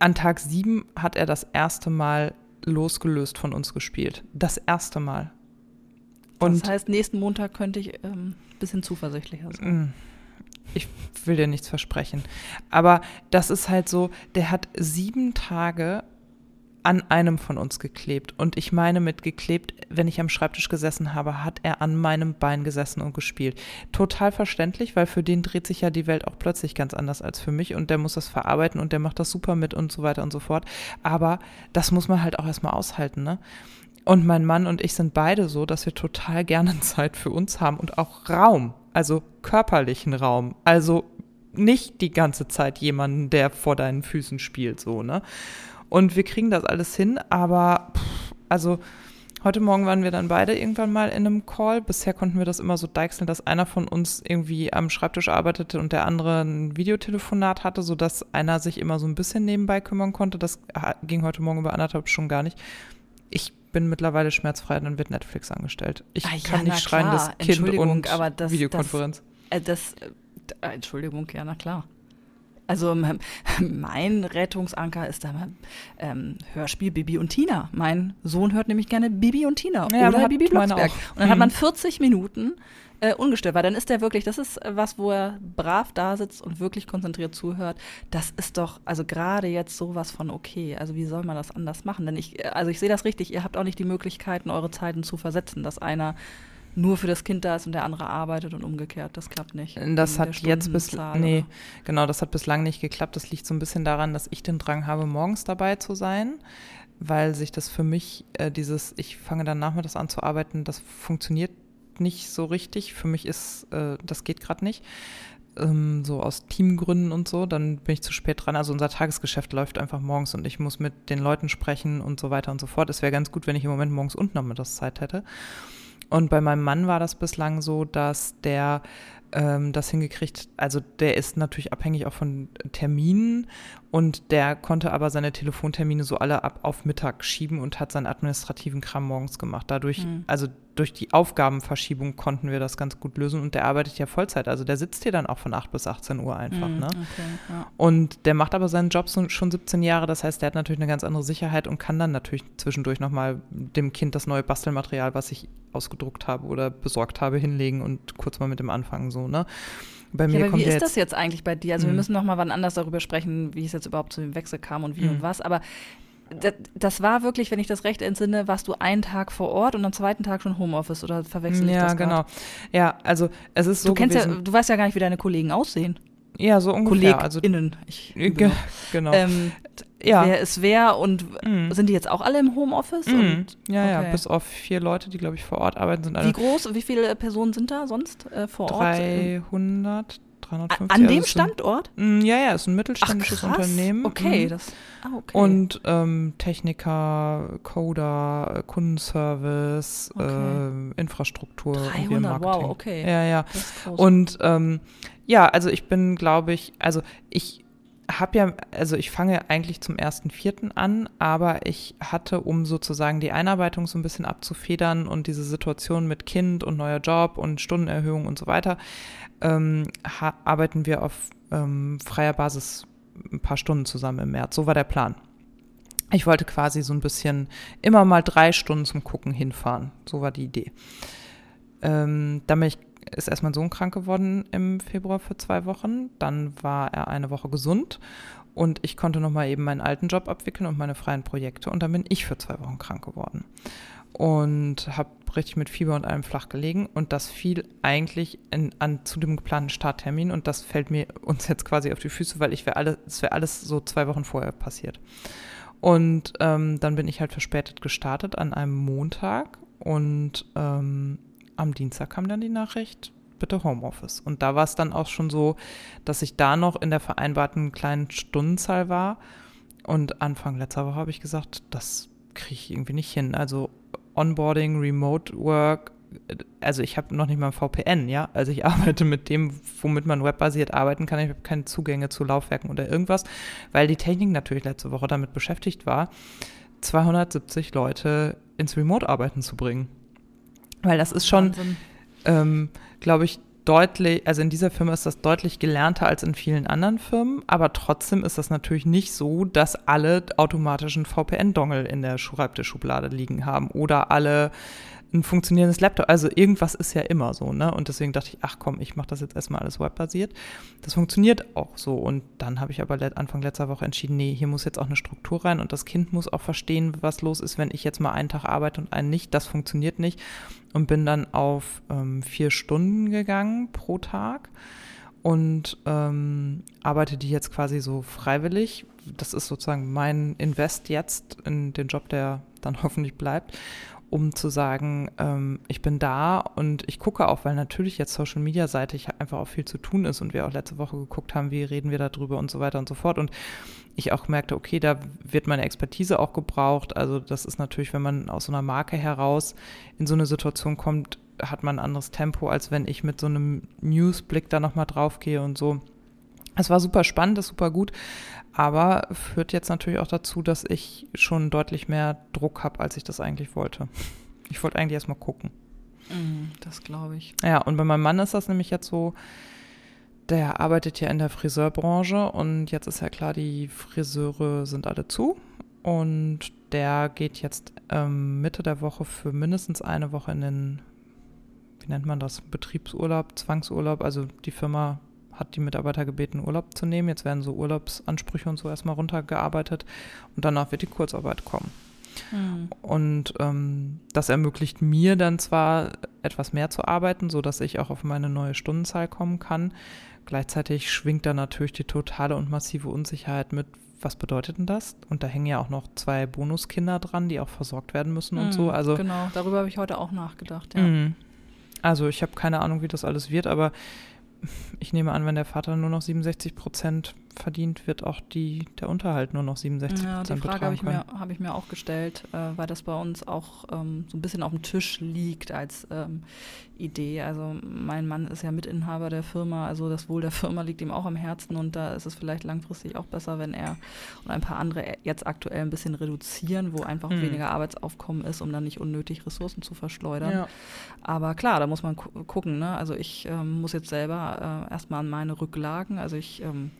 an Tag sieben hat er das erste Mal losgelöst von uns gespielt. Das erste Mal. Und das heißt, nächsten Montag könnte ich ein ähm, bisschen zuversichtlicher sein. Mm. Ich will dir nichts versprechen. Aber das ist halt so, der hat sieben Tage an einem von uns geklebt. Und ich meine mit geklebt, wenn ich am Schreibtisch gesessen habe, hat er an meinem Bein gesessen und gespielt. Total verständlich, weil für den dreht sich ja die Welt auch plötzlich ganz anders als für mich und der muss das verarbeiten und der macht das super mit und so weiter und so fort. Aber das muss man halt auch erstmal aushalten, ne? Und mein Mann und ich sind beide so, dass wir total gerne Zeit für uns haben und auch Raum, also körperlichen Raum. Also nicht die ganze Zeit jemanden, der vor deinen Füßen spielt, so, ne? Und wir kriegen das alles hin, aber pff, also heute Morgen waren wir dann beide irgendwann mal in einem Call. Bisher konnten wir das immer so deichseln, dass einer von uns irgendwie am Schreibtisch arbeitete und der andere ein Videotelefonat hatte, sodass einer sich immer so ein bisschen nebenbei kümmern konnte. Das ging heute Morgen über anderthalb Stunden gar nicht. Ich bin mittlerweile schmerzfrei, dann wird Netflix angestellt. Ich ah, kann ja, nicht schreien, das Kind und das, Videokonferenz. Das, äh, das, äh, Entschuldigung, ja, na klar. Also mein Rettungsanker ist da ähm, Hörspiel Bibi und Tina. Mein Sohn hört nämlich gerne Bibi und Tina ja, oder Bibi Blocksberg. Und dann hat man 40 mhm. Minuten äh, ungestört, weil dann ist der wirklich, das ist äh, was, wo er brav da sitzt und wirklich konzentriert zuhört. Das ist doch, also gerade jetzt sowas von okay. Also wie soll man das anders machen? Denn ich, äh, also ich sehe das richtig, ihr habt auch nicht die Möglichkeiten, eure Zeiten zu versetzen, dass einer nur für das Kind da ist und der andere arbeitet und umgekehrt. Das klappt nicht. Das hat jetzt bis nee, genau, das hat bislang nicht geklappt. Das liegt so ein bisschen daran, dass ich den Drang habe, morgens dabei zu sein, weil sich das für mich äh, dieses, ich fange dann nachmittags an zu arbeiten, das funktioniert nicht so richtig. Für mich ist, äh, das geht gerade nicht. Ähm, so aus Teamgründen und so, dann bin ich zu spät dran. Also unser Tagesgeschäft läuft einfach morgens und ich muss mit den Leuten sprechen und so weiter und so fort. Es wäre ganz gut, wenn ich im Moment morgens und nachmittags Zeit hätte. Und bei meinem Mann war das bislang so, dass der ähm, das hingekriegt, also der ist natürlich abhängig auch von Terminen und der konnte aber seine Telefontermine so alle ab auf Mittag schieben und hat seinen administrativen Kram morgens gemacht. Dadurch, mhm. also durch die Aufgabenverschiebung konnten wir das ganz gut lösen und der arbeitet ja Vollzeit. Also der sitzt hier dann auch von 8 bis 18 Uhr einfach. Mhm, ne? Okay, ja. Und der macht aber seinen Job so, schon 17 Jahre. Das heißt, der hat natürlich eine ganz andere Sicherheit und kann dann natürlich zwischendurch nochmal dem Kind das neue Bastelmaterial, was ich ausgedruckt habe oder besorgt habe, hinlegen und kurz mal mit dem anfangen. So, ne? Bei mir ja, aber wie ist das jetzt eigentlich bei dir? Also wir mhm. müssen noch mal wann anders darüber sprechen, wie es jetzt überhaupt zu dem Wechsel kam und wie mhm. und was. Aber das, das, war wirklich, wenn ich das recht entsinne, warst du einen Tag vor Ort und am zweiten Tag schon Homeoffice oder verwechsel ich ja, das? Ja, genau. Ja, also es ist so. Du kennst gewesen, ja, du weißt ja gar nicht, wie deine Kollegen aussehen. Ja, so ungefähr. Also KollegInnen. Ich, genau. genau. Ähm, ja. Wer ist wer und mm. sind die jetzt auch alle im Homeoffice? Und, ja, okay. ja, bis auf vier Leute, die, glaube ich, vor Ort arbeiten. Sind alle wie groß, wie viele Personen sind da sonst äh, vor 300, 350. An dem also Standort? Ein, ja, ja, ist ein mittelständisches Ach, Unternehmen. Okay, mhm. das. Ah, okay. Und ähm, Techniker, Coder, Kundenservice, okay. äh, Infrastruktur. 300, wow, okay. Ja, ja. Und ähm, ja, also ich bin, glaube ich, also ich habe ja, also ich fange eigentlich zum ersten Vierten an, aber ich hatte, um sozusagen die Einarbeitung so ein bisschen abzufedern und diese Situation mit Kind und neuer Job und Stundenerhöhung und so weiter, ähm, arbeiten wir auf ähm, freier Basis ein paar Stunden zusammen im März. So war der Plan. Ich wollte quasi so ein bisschen immer mal drei Stunden zum Gucken hinfahren. So war die Idee. Ähm, dann ich, ist erst mein Sohn krank geworden im Februar für zwei Wochen. Dann war er eine Woche gesund und ich konnte nochmal eben meinen alten Job abwickeln und meine freien Projekte. Und dann bin ich für zwei Wochen krank geworden und habe richtig mit Fieber und allem flach gelegen und das fiel eigentlich in, an zu dem geplanten Starttermin und das fällt mir uns jetzt quasi auf die Füße, weil ich wäre alles, es wäre alles so zwei Wochen vorher passiert. Und ähm, dann bin ich halt verspätet gestartet an einem Montag und ähm, am Dienstag kam dann die Nachricht, bitte Homeoffice. Und da war es dann auch schon so, dass ich da noch in der vereinbarten kleinen Stundenzahl war. Und Anfang letzter Woche habe ich gesagt, das kriege ich irgendwie nicht hin. Also Onboarding, Remote Work, also ich habe noch nicht mal ein VPN, ja. Also ich arbeite mit dem, womit man webbasiert arbeiten kann. Ich habe keine Zugänge zu Laufwerken oder irgendwas, weil die Technik natürlich letzte Woche damit beschäftigt war, 270 Leute ins Remote-Arbeiten zu bringen. Weil das ist schon, ähm, glaube ich, deutlich, also in dieser Firma ist das deutlich gelernter als in vielen anderen Firmen, aber trotzdem ist das natürlich nicht so, dass alle automatischen VPN-Dongle in der Schreibtischschublade liegen haben oder alle ein funktionierendes Laptop. Also irgendwas ist ja immer so, ne? Und deswegen dachte ich, ach komm, ich mache das jetzt erstmal alles webbasiert. Das funktioniert auch so. Und dann habe ich aber Anfang letzter Woche entschieden, nee, hier muss jetzt auch eine Struktur rein und das Kind muss auch verstehen, was los ist, wenn ich jetzt mal einen Tag arbeite und einen nicht. Das funktioniert nicht. Und bin dann auf ähm, vier Stunden gegangen pro Tag und ähm, arbeite die jetzt quasi so freiwillig. Das ist sozusagen mein Invest jetzt in den Job, der dann hoffentlich bleibt um zu sagen, ähm, ich bin da und ich gucke auch, weil natürlich jetzt Social Media seitig einfach auch viel zu tun ist und wir auch letzte Woche geguckt haben, wie reden wir darüber und so weiter und so fort. Und ich auch merkte, okay, da wird meine Expertise auch gebraucht. Also das ist natürlich, wenn man aus so einer Marke heraus in so eine Situation kommt, hat man ein anderes Tempo, als wenn ich mit so einem Newsblick da nochmal drauf gehe und so. Es war super spannend, ist super gut, aber führt jetzt natürlich auch dazu, dass ich schon deutlich mehr Druck habe, als ich das eigentlich wollte. Ich wollte eigentlich erstmal gucken. Mm, das glaube ich. Ja, und bei meinem Mann ist das nämlich jetzt so, der arbeitet ja in der Friseurbranche und jetzt ist ja klar, die Friseure sind alle zu. Und der geht jetzt ähm, Mitte der Woche für mindestens eine Woche in den, wie nennt man das, Betriebsurlaub, Zwangsurlaub. Also die Firma hat die Mitarbeiter gebeten, Urlaub zu nehmen. Jetzt werden so Urlaubsansprüche und so erstmal runtergearbeitet und danach wird die Kurzarbeit kommen. Mhm. Und ähm, das ermöglicht mir dann zwar etwas mehr zu arbeiten, sodass ich auch auf meine neue Stundenzahl kommen kann. Gleichzeitig schwingt da natürlich die totale und massive Unsicherheit mit, was bedeutet denn das? Und da hängen ja auch noch zwei Bonuskinder dran, die auch versorgt werden müssen mhm, und so. Also, genau, darüber habe ich heute auch nachgedacht, ja. Mhm. Also ich habe keine Ahnung, wie das alles wird, aber ich nehme an, wenn der Vater nur noch 67 Prozent verdient, wird auch die, der Unterhalt nur noch 67 Prozent ja, Die Frage habe ich, mir, hab ich mir auch gestellt, äh, weil das bei uns auch ähm, so ein bisschen auf dem Tisch liegt als ähm, Idee. Also mein Mann ist ja Mitinhaber der Firma, also das Wohl der Firma liegt ihm auch am Herzen und da ist es vielleicht langfristig auch besser, wenn er und ein paar andere jetzt aktuell ein bisschen reduzieren, wo einfach mhm. weniger Arbeitsaufkommen ist, um dann nicht unnötig Ressourcen zu verschleudern. Ja. Aber klar, da muss man gu gucken. Ne? Also ich ähm, muss jetzt selber äh, erstmal an meine Rücklagen, also ich ähm,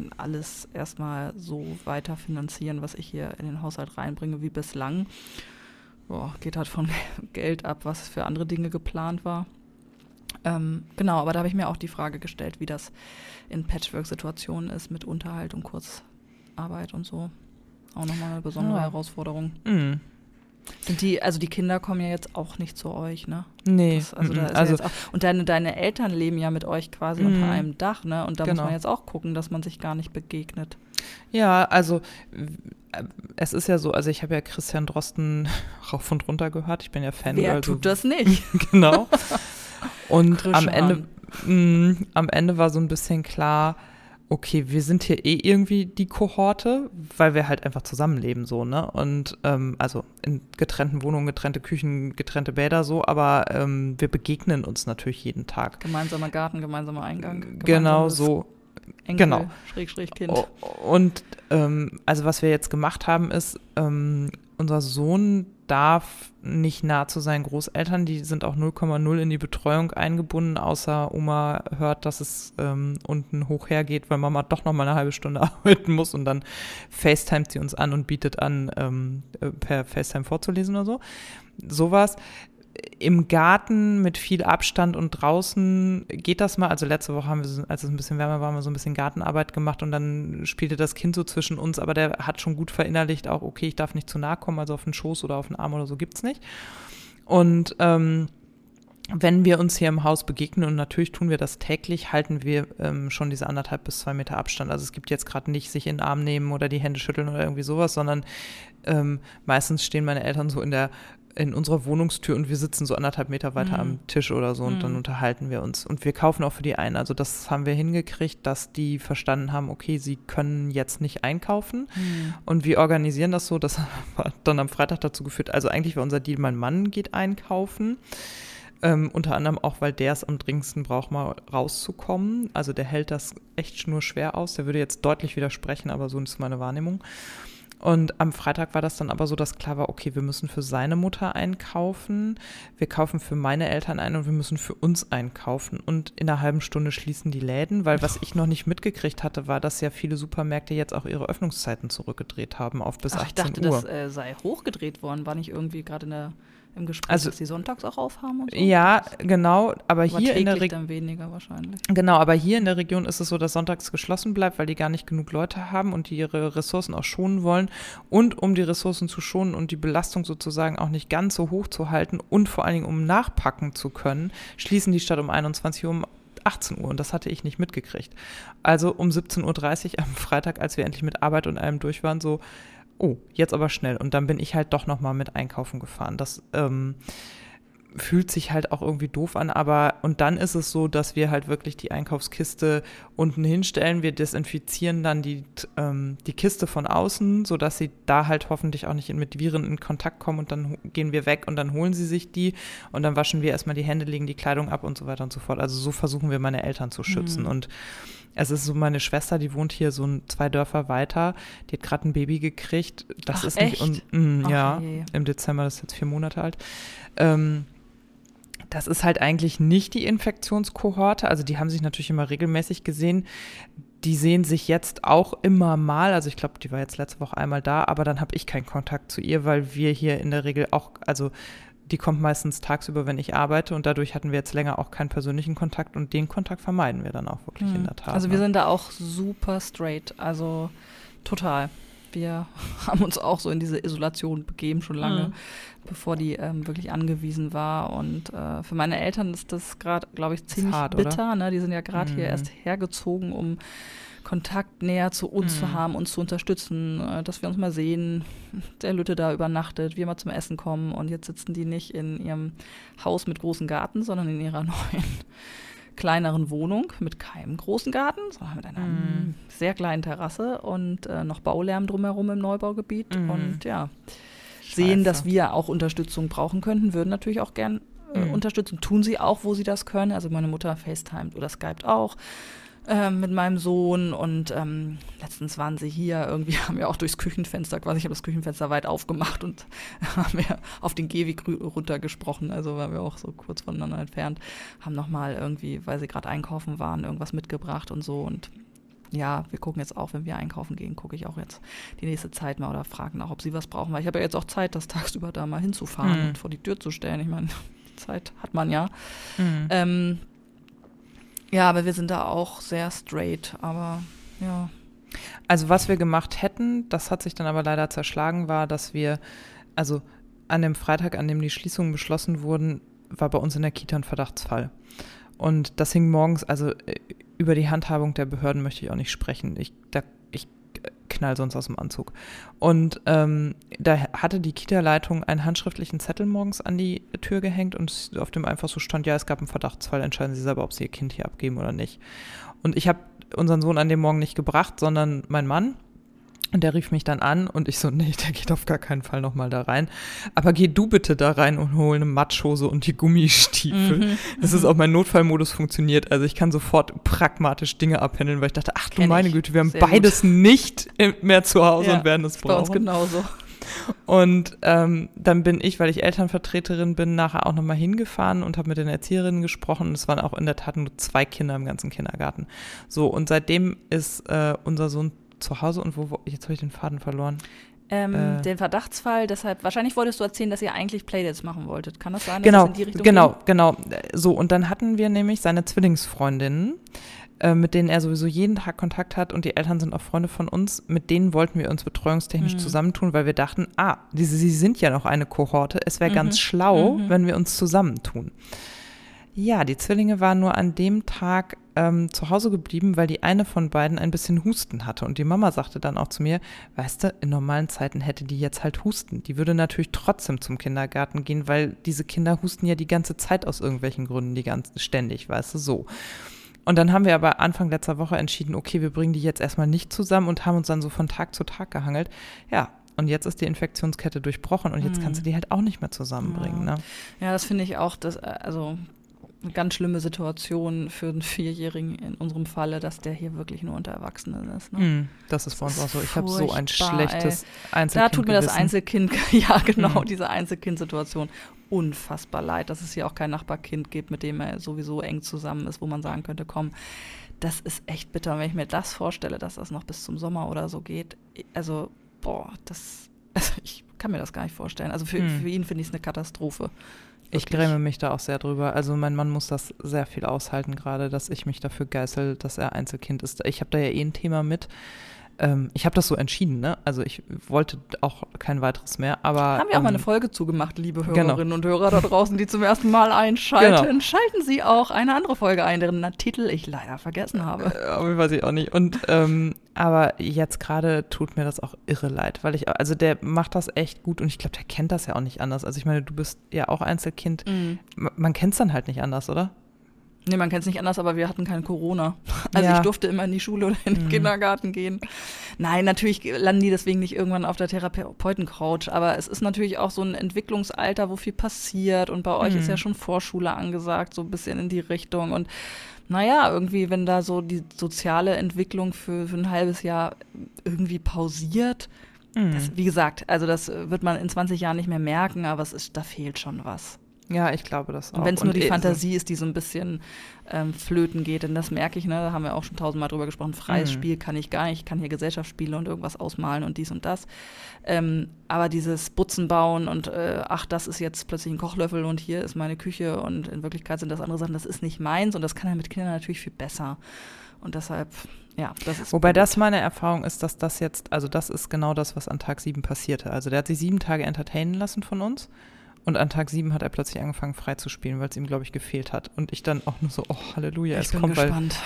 kann alles erstmal so weiter finanzieren, was ich hier in den Haushalt reinbringe wie bislang boah, geht halt von Geld ab, was für andere Dinge geplant war. Ähm, genau, aber da habe ich mir auch die Frage gestellt, wie das in Patchwork-Situationen ist mit Unterhalt und Kurzarbeit und so. Auch nochmal eine besondere ja. Herausforderung. Mhm. Sind die, also die Kinder kommen ja jetzt auch nicht zu euch, ne? Nee. Das, also da ist also ja auch, und deine, deine Eltern leben ja mit euch quasi unter mhm. einem Dach, ne? Und da genau. muss man jetzt auch gucken, dass man sich gar nicht begegnet. Ja, also es ist ja so, also ich habe ja Christian Drosten rauf und runter gehört. Ich bin ja Fan. Wer also, tut das nicht? genau. Und am Ende, mh, mm, am Ende war so ein bisschen klar, okay, wir sind hier eh irgendwie die Kohorte, weil wir halt einfach zusammenleben so, ne? Und ähm, also in getrennten Wohnungen, getrennte Küchen, getrennte Bäder so, aber ähm, wir begegnen uns natürlich jeden Tag. Gemeinsamer Garten, gemeinsamer Eingang. Genau so. Enkel, genau. Schrägstrich Kind. Und ähm, also was wir jetzt gemacht haben, ist, ähm, unser Sohn darf nicht nah zu seinen Großeltern, die sind auch 0,0 in die Betreuung eingebunden, außer Oma hört, dass es ähm, unten hoch hergeht, weil Mama doch noch mal eine halbe Stunde arbeiten muss und dann FaceTimet sie uns an und bietet an, ähm, äh, per FaceTime vorzulesen oder so. Sowas im Garten mit viel Abstand und draußen geht das mal. Also letzte Woche haben wir, als es ein bisschen wärmer war, haben wir so ein bisschen Gartenarbeit gemacht und dann spielte das Kind so zwischen uns, aber der hat schon gut verinnerlicht, auch okay, ich darf nicht zu nahe kommen, also auf den Schoß oder auf den Arm oder so gibt's nicht. Und ähm, wenn wir uns hier im Haus begegnen, und natürlich tun wir das täglich, halten wir ähm, schon diese anderthalb bis zwei Meter Abstand. Also es gibt jetzt gerade nicht sich in den Arm nehmen oder die Hände schütteln oder irgendwie sowas, sondern ähm, meistens stehen meine Eltern so in der in unserer Wohnungstür und wir sitzen so anderthalb Meter weiter mhm. am Tisch oder so und mhm. dann unterhalten wir uns. Und wir kaufen auch für die ein. Also das haben wir hingekriegt, dass die verstanden haben, okay, sie können jetzt nicht einkaufen. Mhm. Und wir organisieren das so, das hat dann am Freitag dazu geführt, also eigentlich war unser Deal, mein Mann geht einkaufen. Ähm, unter anderem auch, weil der es am dringendsten braucht, mal rauszukommen. Also der hält das echt nur schwer aus. Der würde jetzt deutlich widersprechen, aber so ist meine Wahrnehmung. Und am Freitag war das dann aber so, dass klar war, okay, wir müssen für seine Mutter einkaufen, wir kaufen für meine Eltern ein und wir müssen für uns einkaufen. Und in einer halben Stunde schließen die Läden, weil was ich noch nicht mitgekriegt hatte, war, dass ja viele Supermärkte jetzt auch ihre Öffnungszeiten zurückgedreht haben auf bis Ach, 18 Uhr. Ich dachte, Uhr. das äh, sei hochgedreht worden. War nicht irgendwie gerade in der im Gespräch, Also- dass sie sonntags auch aufhaben und so. Ja, genau, aber aber hier in der Region. weniger wahrscheinlich. Genau, aber hier in der Region ist es so, dass sonntags geschlossen bleibt, weil die gar nicht genug Leute haben und die ihre Ressourcen auch schonen wollen. Und um die Ressourcen zu schonen und die Belastung sozusagen auch nicht ganz so hoch zu halten und vor allen Dingen um nachpacken zu können, schließen die Stadt um 21 Uhr um 18 Uhr und das hatte ich nicht mitgekriegt. Also um 17.30 Uhr am Freitag, als wir endlich mit Arbeit und allem durch waren, so, oh, jetzt aber schnell. Und dann bin ich halt doch nochmal mit einkaufen gefahren. Das ähm, fühlt sich halt auch irgendwie doof an, aber und dann ist es so, dass wir halt wirklich die Einkaufskiste unten hinstellen. Wir desinfizieren dann die, ähm, die Kiste von außen, sodass sie da halt hoffentlich auch nicht mit Viren in Kontakt kommen und dann gehen wir weg und dann holen sie sich die und dann waschen wir erstmal die Hände, legen die Kleidung ab und so weiter und so fort. Also so versuchen wir meine Eltern zu schützen Mhm. und es ist so, meine Schwester, die wohnt hier so ein, zwei Dörfer weiter, die hat gerade ein Baby gekriegt. Das Ach, ist nicht, echt? und, mm, ja, je. im Dezember, das ist jetzt vier Monate alt. Ähm, das ist halt eigentlich nicht die Infektionskohorte. Also die haben sich natürlich immer regelmäßig gesehen. Die sehen sich jetzt auch immer mal. Also ich glaube, die war jetzt letzte Woche einmal da, aber dann habe ich keinen Kontakt zu ihr, weil wir hier in der Regel auch, also die kommt meistens tagsüber, wenn ich arbeite und dadurch hatten wir jetzt länger auch keinen persönlichen Kontakt und den Kontakt vermeiden wir dann auch wirklich in der Tat. Also ne? wir sind da auch super straight, also total. Wir haben uns auch so in diese Isolation begeben, schon lange, Mhm. bevor die ähm, wirklich angewiesen war. Und äh, für meine Eltern ist das gerade, glaube ich, ziemlich hart, bitter. Ne? Die sind ja gerade hier Mhm. erst hergezogen, um Kontakt näher zu uns zu Mhm. haben, uns zu unterstützen, äh, dass wir uns mal sehen, der Lütte da übernachtet, wir mal zum Essen kommen und jetzt sitzen die nicht in ihrem Haus mit großem Garten, sondern in ihrer neuen kleineren Wohnung mit keinem großen Garten, sondern mit einer Mhm. sehr kleinen Terrasse und äh, noch Baulärm drumherum im Neubaugebiet Mhm. und ja, sehen, dass Scheiße. wir auch Unterstützung brauchen könnten, würden natürlich auch gern äh, Mhm. unterstützen. Tun sie auch, wo sie das können. Also meine Mutter FaceTimet oder Skypt auch ähm, mit meinem Sohn und ähm, letztens waren sie hier, irgendwie haben wir auch durchs Küchenfenster quasi, ich habe das Küchenfenster weit aufgemacht und haben wir auf den Gehweg runtergesprochen, also waren wir auch so kurz voneinander entfernt, haben nochmal irgendwie, weil sie gerade einkaufen waren, irgendwas mitgebracht und so und ja, wir gucken jetzt auch, wenn wir einkaufen gehen, gucke ich auch jetzt die nächste Zeit mal oder frage nach, ob sie was brauchen, weil ich habe ja jetzt auch Zeit, das tagsüber da mal hinzufahren Mhm. und vor die Tür zu stellen. Ich meine, Zeit hat man ja. Mhm. Ähm, ja, aber wir sind da auch sehr straight, aber ja. Also was wir gemacht hätten, das hat sich dann aber leider zerschlagen, war, dass wir, also an dem Freitag, an dem die Schließungen beschlossen wurden, war bei uns in der Kita ein Verdachtsfall. Und das hing morgens, also äh, über die Handhabung der Behörden möchte ich auch nicht sprechen. Ich, da, knall sonst aus dem Anzug. Und ähm, da hatte die Kita-Leitung einen handschriftlichen Zettel morgens an die Tür gehängt und auf dem einfach so stand, ja, es gab einen Verdachtsfall, entscheiden Sie selber, ob Sie Ihr Kind hier abgeben oder nicht. Und ich habe unseren Sohn an dem Morgen nicht gebracht, sondern mein Mann. Und der rief mich dann an und ich so, nee, der geht auf gar keinen Fall nochmal da rein. Aber geh du bitte da rein und hol eine Matschhose und die Gummistiefel. Mhm. Das ist auch mein Notfallmodus funktioniert. Also ich kann sofort pragmatisch Dinge abhändeln, weil ich dachte, ach du Kenn meine ich. Güte, wir haben Sehr gut. beides nicht mehr zu Hause Ja, und werden es Bei uns brauchen. genauso. Und ähm, dann bin ich, weil ich Elternvertreterin bin, nachher auch nochmal hingefahren und habe mit den Erzieherinnen gesprochen. Und es waren auch in der Tat nur zwei Kinder im ganzen Kindergarten. So, und seitdem ist äh, unser Sohn zu Hause und wo, wo jetzt habe ich den Faden verloren. Ähm, Äh. Den Verdachtsfall, deshalb, wahrscheinlich wolltest du erzählen, dass ihr eigentlich Playdates machen wolltet. Kann das sein, Genau, Richtung genau, ging? genau. So, und dann hatten wir nämlich seine Zwillingsfreundinnen, äh, mit denen er sowieso jeden Tag Kontakt hat und die Eltern sind auch Freunde von uns. Mit denen wollten wir uns betreuungstechnisch Mhm. zusammentun, weil wir dachten, ah, diese, sie sind ja noch eine Kohorte. Es wäre Mhm. ganz schlau, Mhm. wenn wir uns zusammentun. Ja, die Zwillinge waren nur an dem Tag ähm, zu Hause geblieben, weil die eine von beiden ein bisschen Husten hatte. Und die Mama sagte dann auch zu mir, weißt du, in normalen Zeiten hätte die jetzt halt Husten. Die würde natürlich trotzdem zum Kindergarten gehen, weil diese Kinder husten ja die ganze Zeit aus irgendwelchen Gründen, die ganz ständig, weißt du, so. Und dann haben wir aber Anfang letzter Woche entschieden, okay, wir bringen die jetzt erstmal nicht zusammen und haben uns dann so von Tag zu Tag gehangelt. Ja, und jetzt ist die Infektionskette durchbrochen und jetzt Mhm. kannst du die halt auch nicht mehr zusammenbringen. Ne? Ja, das finde ich auch, das, äh, also eine ganz schlimme Situation für einen Vierjährigen in unserem Falle, dass der hier wirklich nur unter Erwachsenen ist. Ne? Mm, Das ist bei uns auch so. Ich habe so ein schlechtes Da Einzelkind. tut mir das Einzelkind, ja genau, Mhm. diese Einzelkindsituation unfassbar leid, dass es hier auch kein Nachbarkind gibt, mit dem er sowieso eng zusammen ist, wo man sagen könnte, komm, das ist echt bitter. Und wenn ich mir das vorstelle, dass das noch bis zum Sommer oder so geht, also, boah, das, also ich kann mir das gar nicht vorstellen. Also für, Hm. für ihn finde ich es eine Katastrophe. Ich Wirklich. gräme mich da auch sehr drüber. Also mein Mann muss das sehr viel aushalten gerade, dass ich mich dafür geißel, dass er Einzelkind ist. Ich habe da ja eh ein Thema mit. Ähm, ich habe das so entschieden, ne? Also ich wollte auch kein weiteres mehr, aber Haben wir auch mal ähm, eine Folge zugemacht, liebe genau. Hörerinnen und Hörer da draußen, die zum ersten Mal einschalten. Genau. Schalten Sie auch eine andere Folge ein, deren Titel ich leider vergessen habe. Äh, Aber weiß ich auch nicht. Und ähm, aber jetzt gerade tut mir das auch irre leid, weil ich, also der macht das echt gut und ich glaube, der kennt das ja auch nicht anders. Also ich meine, du bist ja auch Einzelkind. Mhm. Man kennt es dann halt nicht anders, oder? Nee, man kennt es nicht anders, aber wir hatten kein Corona. Also Ja. ich durfte immer in die Schule oder in den Mhm. Kindergarten gehen. Nein, natürlich landen die deswegen nicht irgendwann auf der Therapeutencouch, aber es ist natürlich auch so ein Entwicklungsalter, wo viel passiert und bei euch ist Mhm. ja schon Vorschule angesagt, so ein bisschen in die Richtung und naja, irgendwie, wenn da so die soziale Entwicklung für, für ein halbes Jahr irgendwie pausiert, Mhm. das, wie gesagt, also das wird man in 20 Jahren nicht mehr merken, aber es ist, da fehlt schon was. Ja, ich glaube das auch. Und wenn es nur die eh, Fantasie ist, die so ein bisschen ähm, flöten geht, denn das merke ich, ne, da haben wir auch schon tausendmal drüber gesprochen, freies Mhm. Spiel kann ich gar nicht, ich kann hier Gesellschaftsspiele und irgendwas ausmalen und dies und das. Ähm, aber dieses Butzen bauen und äh, ach, das ist jetzt plötzlich ein Kochlöffel und hier ist meine Küche und in Wirklichkeit sind das andere Sachen, das ist nicht meins und das kann er mit Kindern natürlich viel besser. Und deshalb, ja, das ist. Wobei gut. das meine Erfahrung ist, dass das jetzt, also das ist genau das, was an Tag sieben passierte. Also der hat sich sieben Tage entertainen lassen von uns und an Tag sieben hat er plötzlich angefangen frei zu spielen, weil es ihm, glaube ich, gefehlt hat. Und ich dann auch nur so, oh Halleluja, ich es bin kommt, weil gespannt.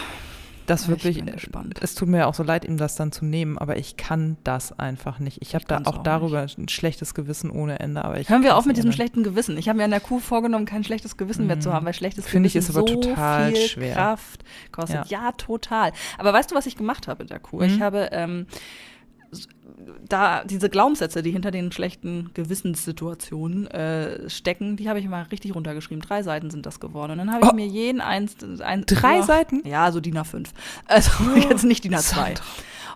das Ich wirklich, bin gespannt. es tut mir ja auch so leid, ihm das dann zu nehmen, aber ich kann das einfach nicht. Ich habe Ich da auch auch darüber ein schlechtes Gewissen ohne Ende, aber ich Hören wir auf mit nicht diesem schlechten Gewissen. Ich habe mir an der Kuh vorgenommen, kein schlechtes Gewissen mehr zu haben, weil schlechtes Finde ich, Gewissen ist aber so total viel schwer. Kraft kostet. Ja. Ja. total. Aber weißt du, was ich gemacht habe mit der Kuh? Mhm. Ich habe ähm, da diese Glaubenssätze, die hinter den schlechten Gewissenssituationen äh, stecken, die habe ich mal richtig runtergeschrieben. Drei Seiten sind das geworden. Und dann habe ich Oh. mir jeden eins, ein, Drei ja, Seiten? Ja, so DIN A5. Also jetzt nicht DIN A2. Sandra.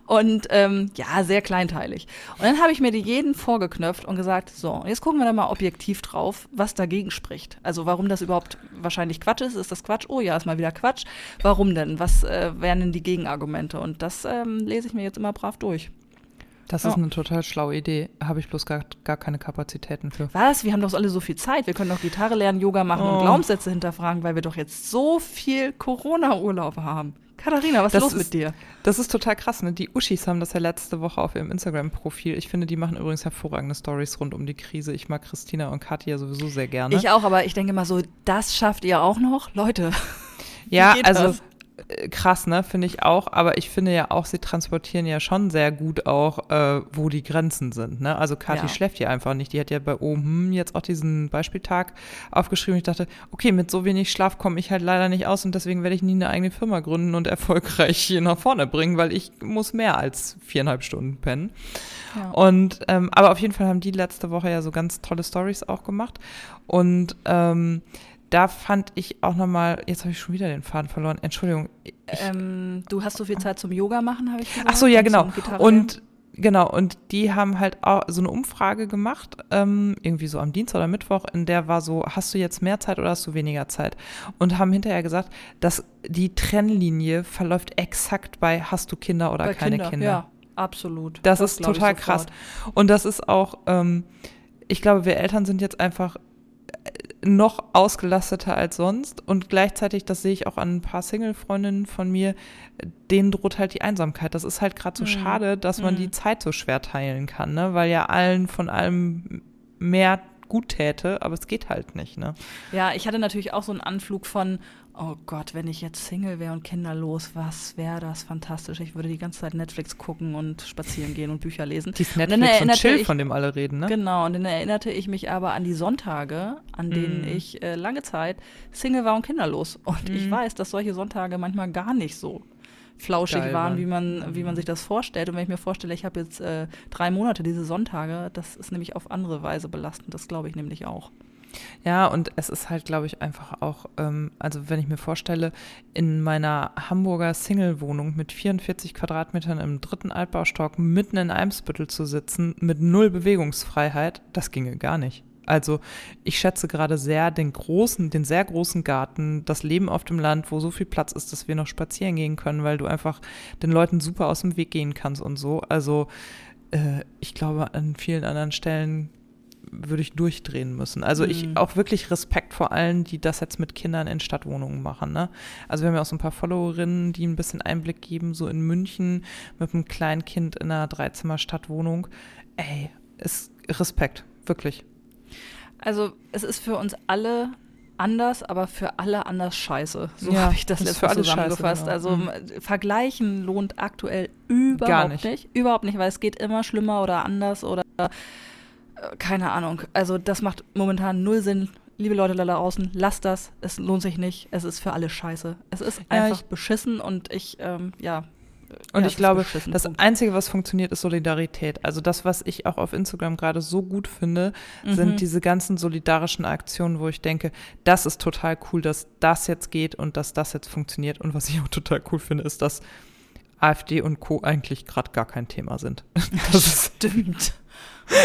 Und ähm, ja, sehr kleinteilig. Und dann habe ich mir die jeden vorgeknöpft und gesagt, so, jetzt gucken wir da mal objektiv drauf, was dagegen spricht. Also warum das überhaupt wahrscheinlich Quatsch ist. Ist das Quatsch? Oh ja, ist mal wieder Quatsch. Warum denn? Was äh, wären denn die Gegenargumente? Und das ähm, lese ich mir jetzt immer brav durch. Das Ja. ist eine total schlaue Idee. Habe ich bloß gar, gar keine Kapazitäten für. Was? Wir haben doch alle so viel Zeit. Wir können doch Gitarre lernen, Yoga machen Oh. und Glaubenssätze hinterfragen, weil wir doch jetzt so viel Corona-Urlaub haben. Katharina, was ist Das los ist- mit dir? Das ist total krass, ne? Die Uschis haben das ja letzte Woche auf ihrem Instagram-Profil. Ich finde, die machen übrigens hervorragende Stories rund um die Krise. Ich mag Christina und Katja sowieso sehr gerne. Ich auch, aber ich denke mal so, das schafft ihr auch noch? Leute. ja, also das? Äh, krass, ne? Finde ich auch. Aber ich finde ja auch, sie transportieren ja schon sehr gut auch, äh, wo die Grenzen sind. Ne? Also Kathi Ja. schläft ja einfach nicht. Die hat ja bei oben jetzt auch diesen Beispieltag aufgeschrieben. Ich dachte, okay, mit so wenig Schlaf komme ich halt leider nicht aus und deswegen werde ich nie eine eigene Firma gründen und erfolgreich hier nach vorne bringen, weil ich muss mehr als viereinhalb Stunden pennen. Ja. Und ähm, aber auf jeden Fall haben die letzte Woche ja so ganz tolle Stories auch gemacht. Und ähm, da fand ich auch nochmal, jetzt habe ich schon wieder den Faden verloren. Entschuldigung. Ich, Ähm, du hast so viel Zeit zum Yoga machen, habe ich gesagt. ach so, ja, genau. Und genau, und die haben halt auch so eine Umfrage gemacht, ähm, irgendwie so am Dienstag oder Mittwoch, in der war so, hast du jetzt mehr Zeit oder hast du weniger Zeit? Und haben hinterher gesagt, dass die Trennlinie verläuft exakt bei hast du Kinder oder bei keine Kinder. Kinder. Ja, absolut. Das, ist glaub ich total krass. Und das ist auch, ähm, ich glaube, wir Eltern sind jetzt einfach noch ausgelasteter als sonst und gleichzeitig, das sehe ich auch an ein paar Single-Freundinnen von mir, denen droht halt die Einsamkeit. Das ist halt gerade so Mhm. schade, dass man Mhm. die Zeit so schwer teilen kann, ne? weil ja allen von allem mehr gut täte, aber es geht halt nicht. Ne? Ja, ich hatte natürlich auch so einen Anflug von, oh Gott, wenn ich jetzt Single wäre und kinderlos, was wäre das fantastisch. Ich würde die ganze Zeit Netflix gucken und spazieren gehen und Bücher lesen. Dies Netflix und erinnerte Chill, ich- von dem alle reden, ne? Genau, und dann erinnerte ich mich aber an die Sonntage, an denen Mhm. ich äh, lange Zeit Single war und kinderlos. Und ich Mhm. weiß, dass solche Sonntage manchmal gar nicht so flauschig Geil waren, waren. wie man, wie man sich das vorstellt. Und wenn ich mir vorstelle, ich habe jetzt äh, drei Monate diese Sonntage, das ist nämlich auf andere Weise belastend. Das glaube ich nämlich auch. Ja, und es ist halt, glaube ich, einfach auch, ähm, also wenn ich mir vorstelle, in meiner Hamburger Single-Wohnung mit 44 Quadratmetern im dritten Altbaustock mitten in Eimsbüttel zu sitzen, mit null Bewegungsfreiheit, das ginge gar nicht. Also ich schätze gerade sehr den großen, den sehr großen Garten, das Leben auf dem Land, wo so viel Platz ist, dass wir noch spazieren gehen können, weil du einfach den Leuten super aus dem Weg gehen kannst und so. Also äh, ich glaube, an vielen anderen Stellen würde ich durchdrehen müssen. Also ich Mhm. auch wirklich Respekt vor allen, die das jetzt mit Kindern in Stadtwohnungen machen. Ne? Also wir haben ja auch so ein paar Followerinnen, die ein bisschen Einblick geben, so in München mit einem kleinen Kind in einer Dreizimmer-Stadtwohnung. Ey, ist Respekt, wirklich. Also es ist für uns alle anders, aber für alle anders scheiße. So Ja, habe ich das letzte alle scheiße, zusammengefasst. genau. Also Mhm. vergleichen lohnt aktuell überhaupt nicht. Überhaupt nicht, weil es geht immer schlimmer oder anders oder keine Ahnung. Also das macht momentan null Sinn. Liebe Leute da draußen, lasst das. Es lohnt sich nicht. Es ist für alle scheiße. Es ist Ja, einfach ich- beschissen und ich, ähm, ja. Und ja, ich glaube, das Punkt. Einzige, was funktioniert, ist Solidarität. Also das, was ich auch auf Instagram gerade so gut finde, Mhm. sind diese ganzen solidarischen Aktionen, wo ich denke, das ist total cool, dass das jetzt geht und dass das jetzt funktioniert. Und was ich auch total cool finde, ist, dass AfD und Co. eigentlich gerade gar kein Thema sind. Das ist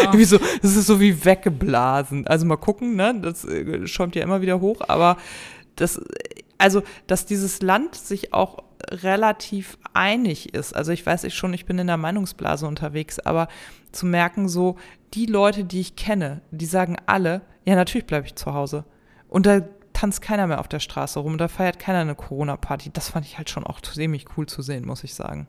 Irgendwie so, das ist so wie weggeblasen. Also mal gucken, ne? Das äh, schäumt ja immer wieder hoch, aber das, also, dass dieses Land sich auch relativ einig ist. Also ich weiß ich schon, ich bin in der Meinungsblase unterwegs, aber zu merken, so, die Leute, die ich kenne, die sagen alle, ja, natürlich bleibe ich zu Hause. Und da tanzt keiner mehr auf der Straße rum, da feiert keiner eine Corona-Party. Das fand ich halt schon auch ziemlich cool zu sehen, muss ich sagen.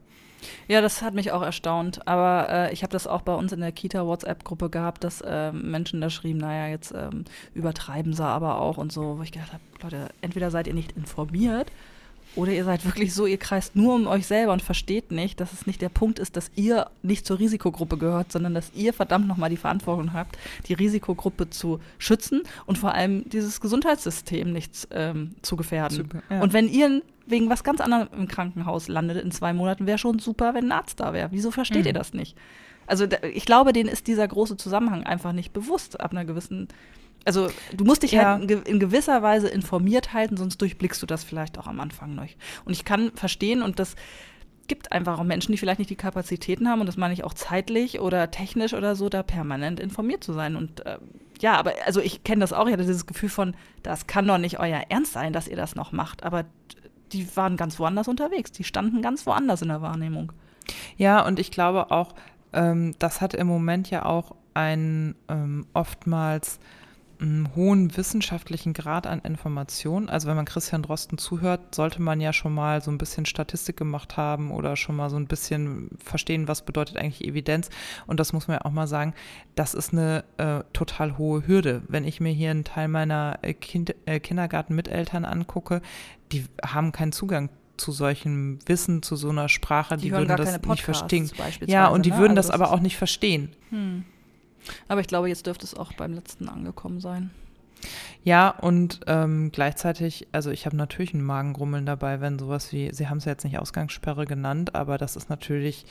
Ja, das hat mich auch erstaunt. Aber äh, ich habe das auch bei uns in der Kita-WhatsApp-Gruppe gehabt, dass ähm, Menschen da schrieben, naja, jetzt ähm, übertreiben sie aber auch und so, wo ich gedacht habe, Leute, entweder seid ihr nicht informiert oder ihr seid wirklich so, ihr kreist nur um euch selber und versteht nicht, dass es nicht der Punkt ist, dass ihr nicht zur Risikogruppe gehört, sondern dass ihr verdammt nochmal die Verantwortung habt, die Risikogruppe zu schützen und vor allem dieses Gesundheitssystem nicht ähm, zu gefährden. Super, ja. Und wenn ihr wegen was ganz anderem im Krankenhaus landet in zwei Monaten, wäre schon super, wenn ein Arzt da wäre. Wieso versteht Mhm. ihr das nicht? Also ich glaube, denen ist dieser große Zusammenhang einfach nicht bewusst ab einer gewissen. Also du musst dich Ja. halt in, ge- in gewisser Weise informiert halten, sonst durchblickst du das vielleicht auch am Anfang nicht. Und ich kann verstehen und das gibt einfach auch Menschen, die vielleicht nicht die Kapazitäten haben und das meine ich auch zeitlich oder technisch oder so, da permanent informiert zu sein. Und äh, ja, aber also ich kenne das auch, ich hatte dieses Gefühl von, das kann doch nicht euer Ernst sein, dass ihr das noch macht. Aber die waren ganz woanders unterwegs, die standen ganz woanders in der Wahrnehmung. Ja, und ich glaube auch, ähm, das hat im Moment ja auch einen ähm, oftmals einen hohen wissenschaftlichen Grad an Information. Also wenn man Christian Drosten zuhört, sollte man ja schon mal so ein bisschen Statistik gemacht haben oder schon mal so ein bisschen verstehen, was bedeutet eigentlich Evidenz. Und das muss man ja auch mal sagen, das ist eine äh, total hohe Hürde. Wenn ich mir hier einen Teil meiner äh, kind, äh, Kindergarten-Miteltern angucke, die haben keinen Zugang zu solchem Wissen, zu so einer Sprache, die, hören würden gar das nicht verstehen. Ja, und die ne? würden Also das aber auch nicht verstehen. Hm. Aber ich glaube, jetzt dürfte es auch beim letzten angekommen sein. Ja, und ähm, gleichzeitig, also ich habe natürlich ein Magengrummeln dabei, wenn sowas wie, Sie haben es ja jetzt nicht Ausgangssperre genannt, aber das ist natürlich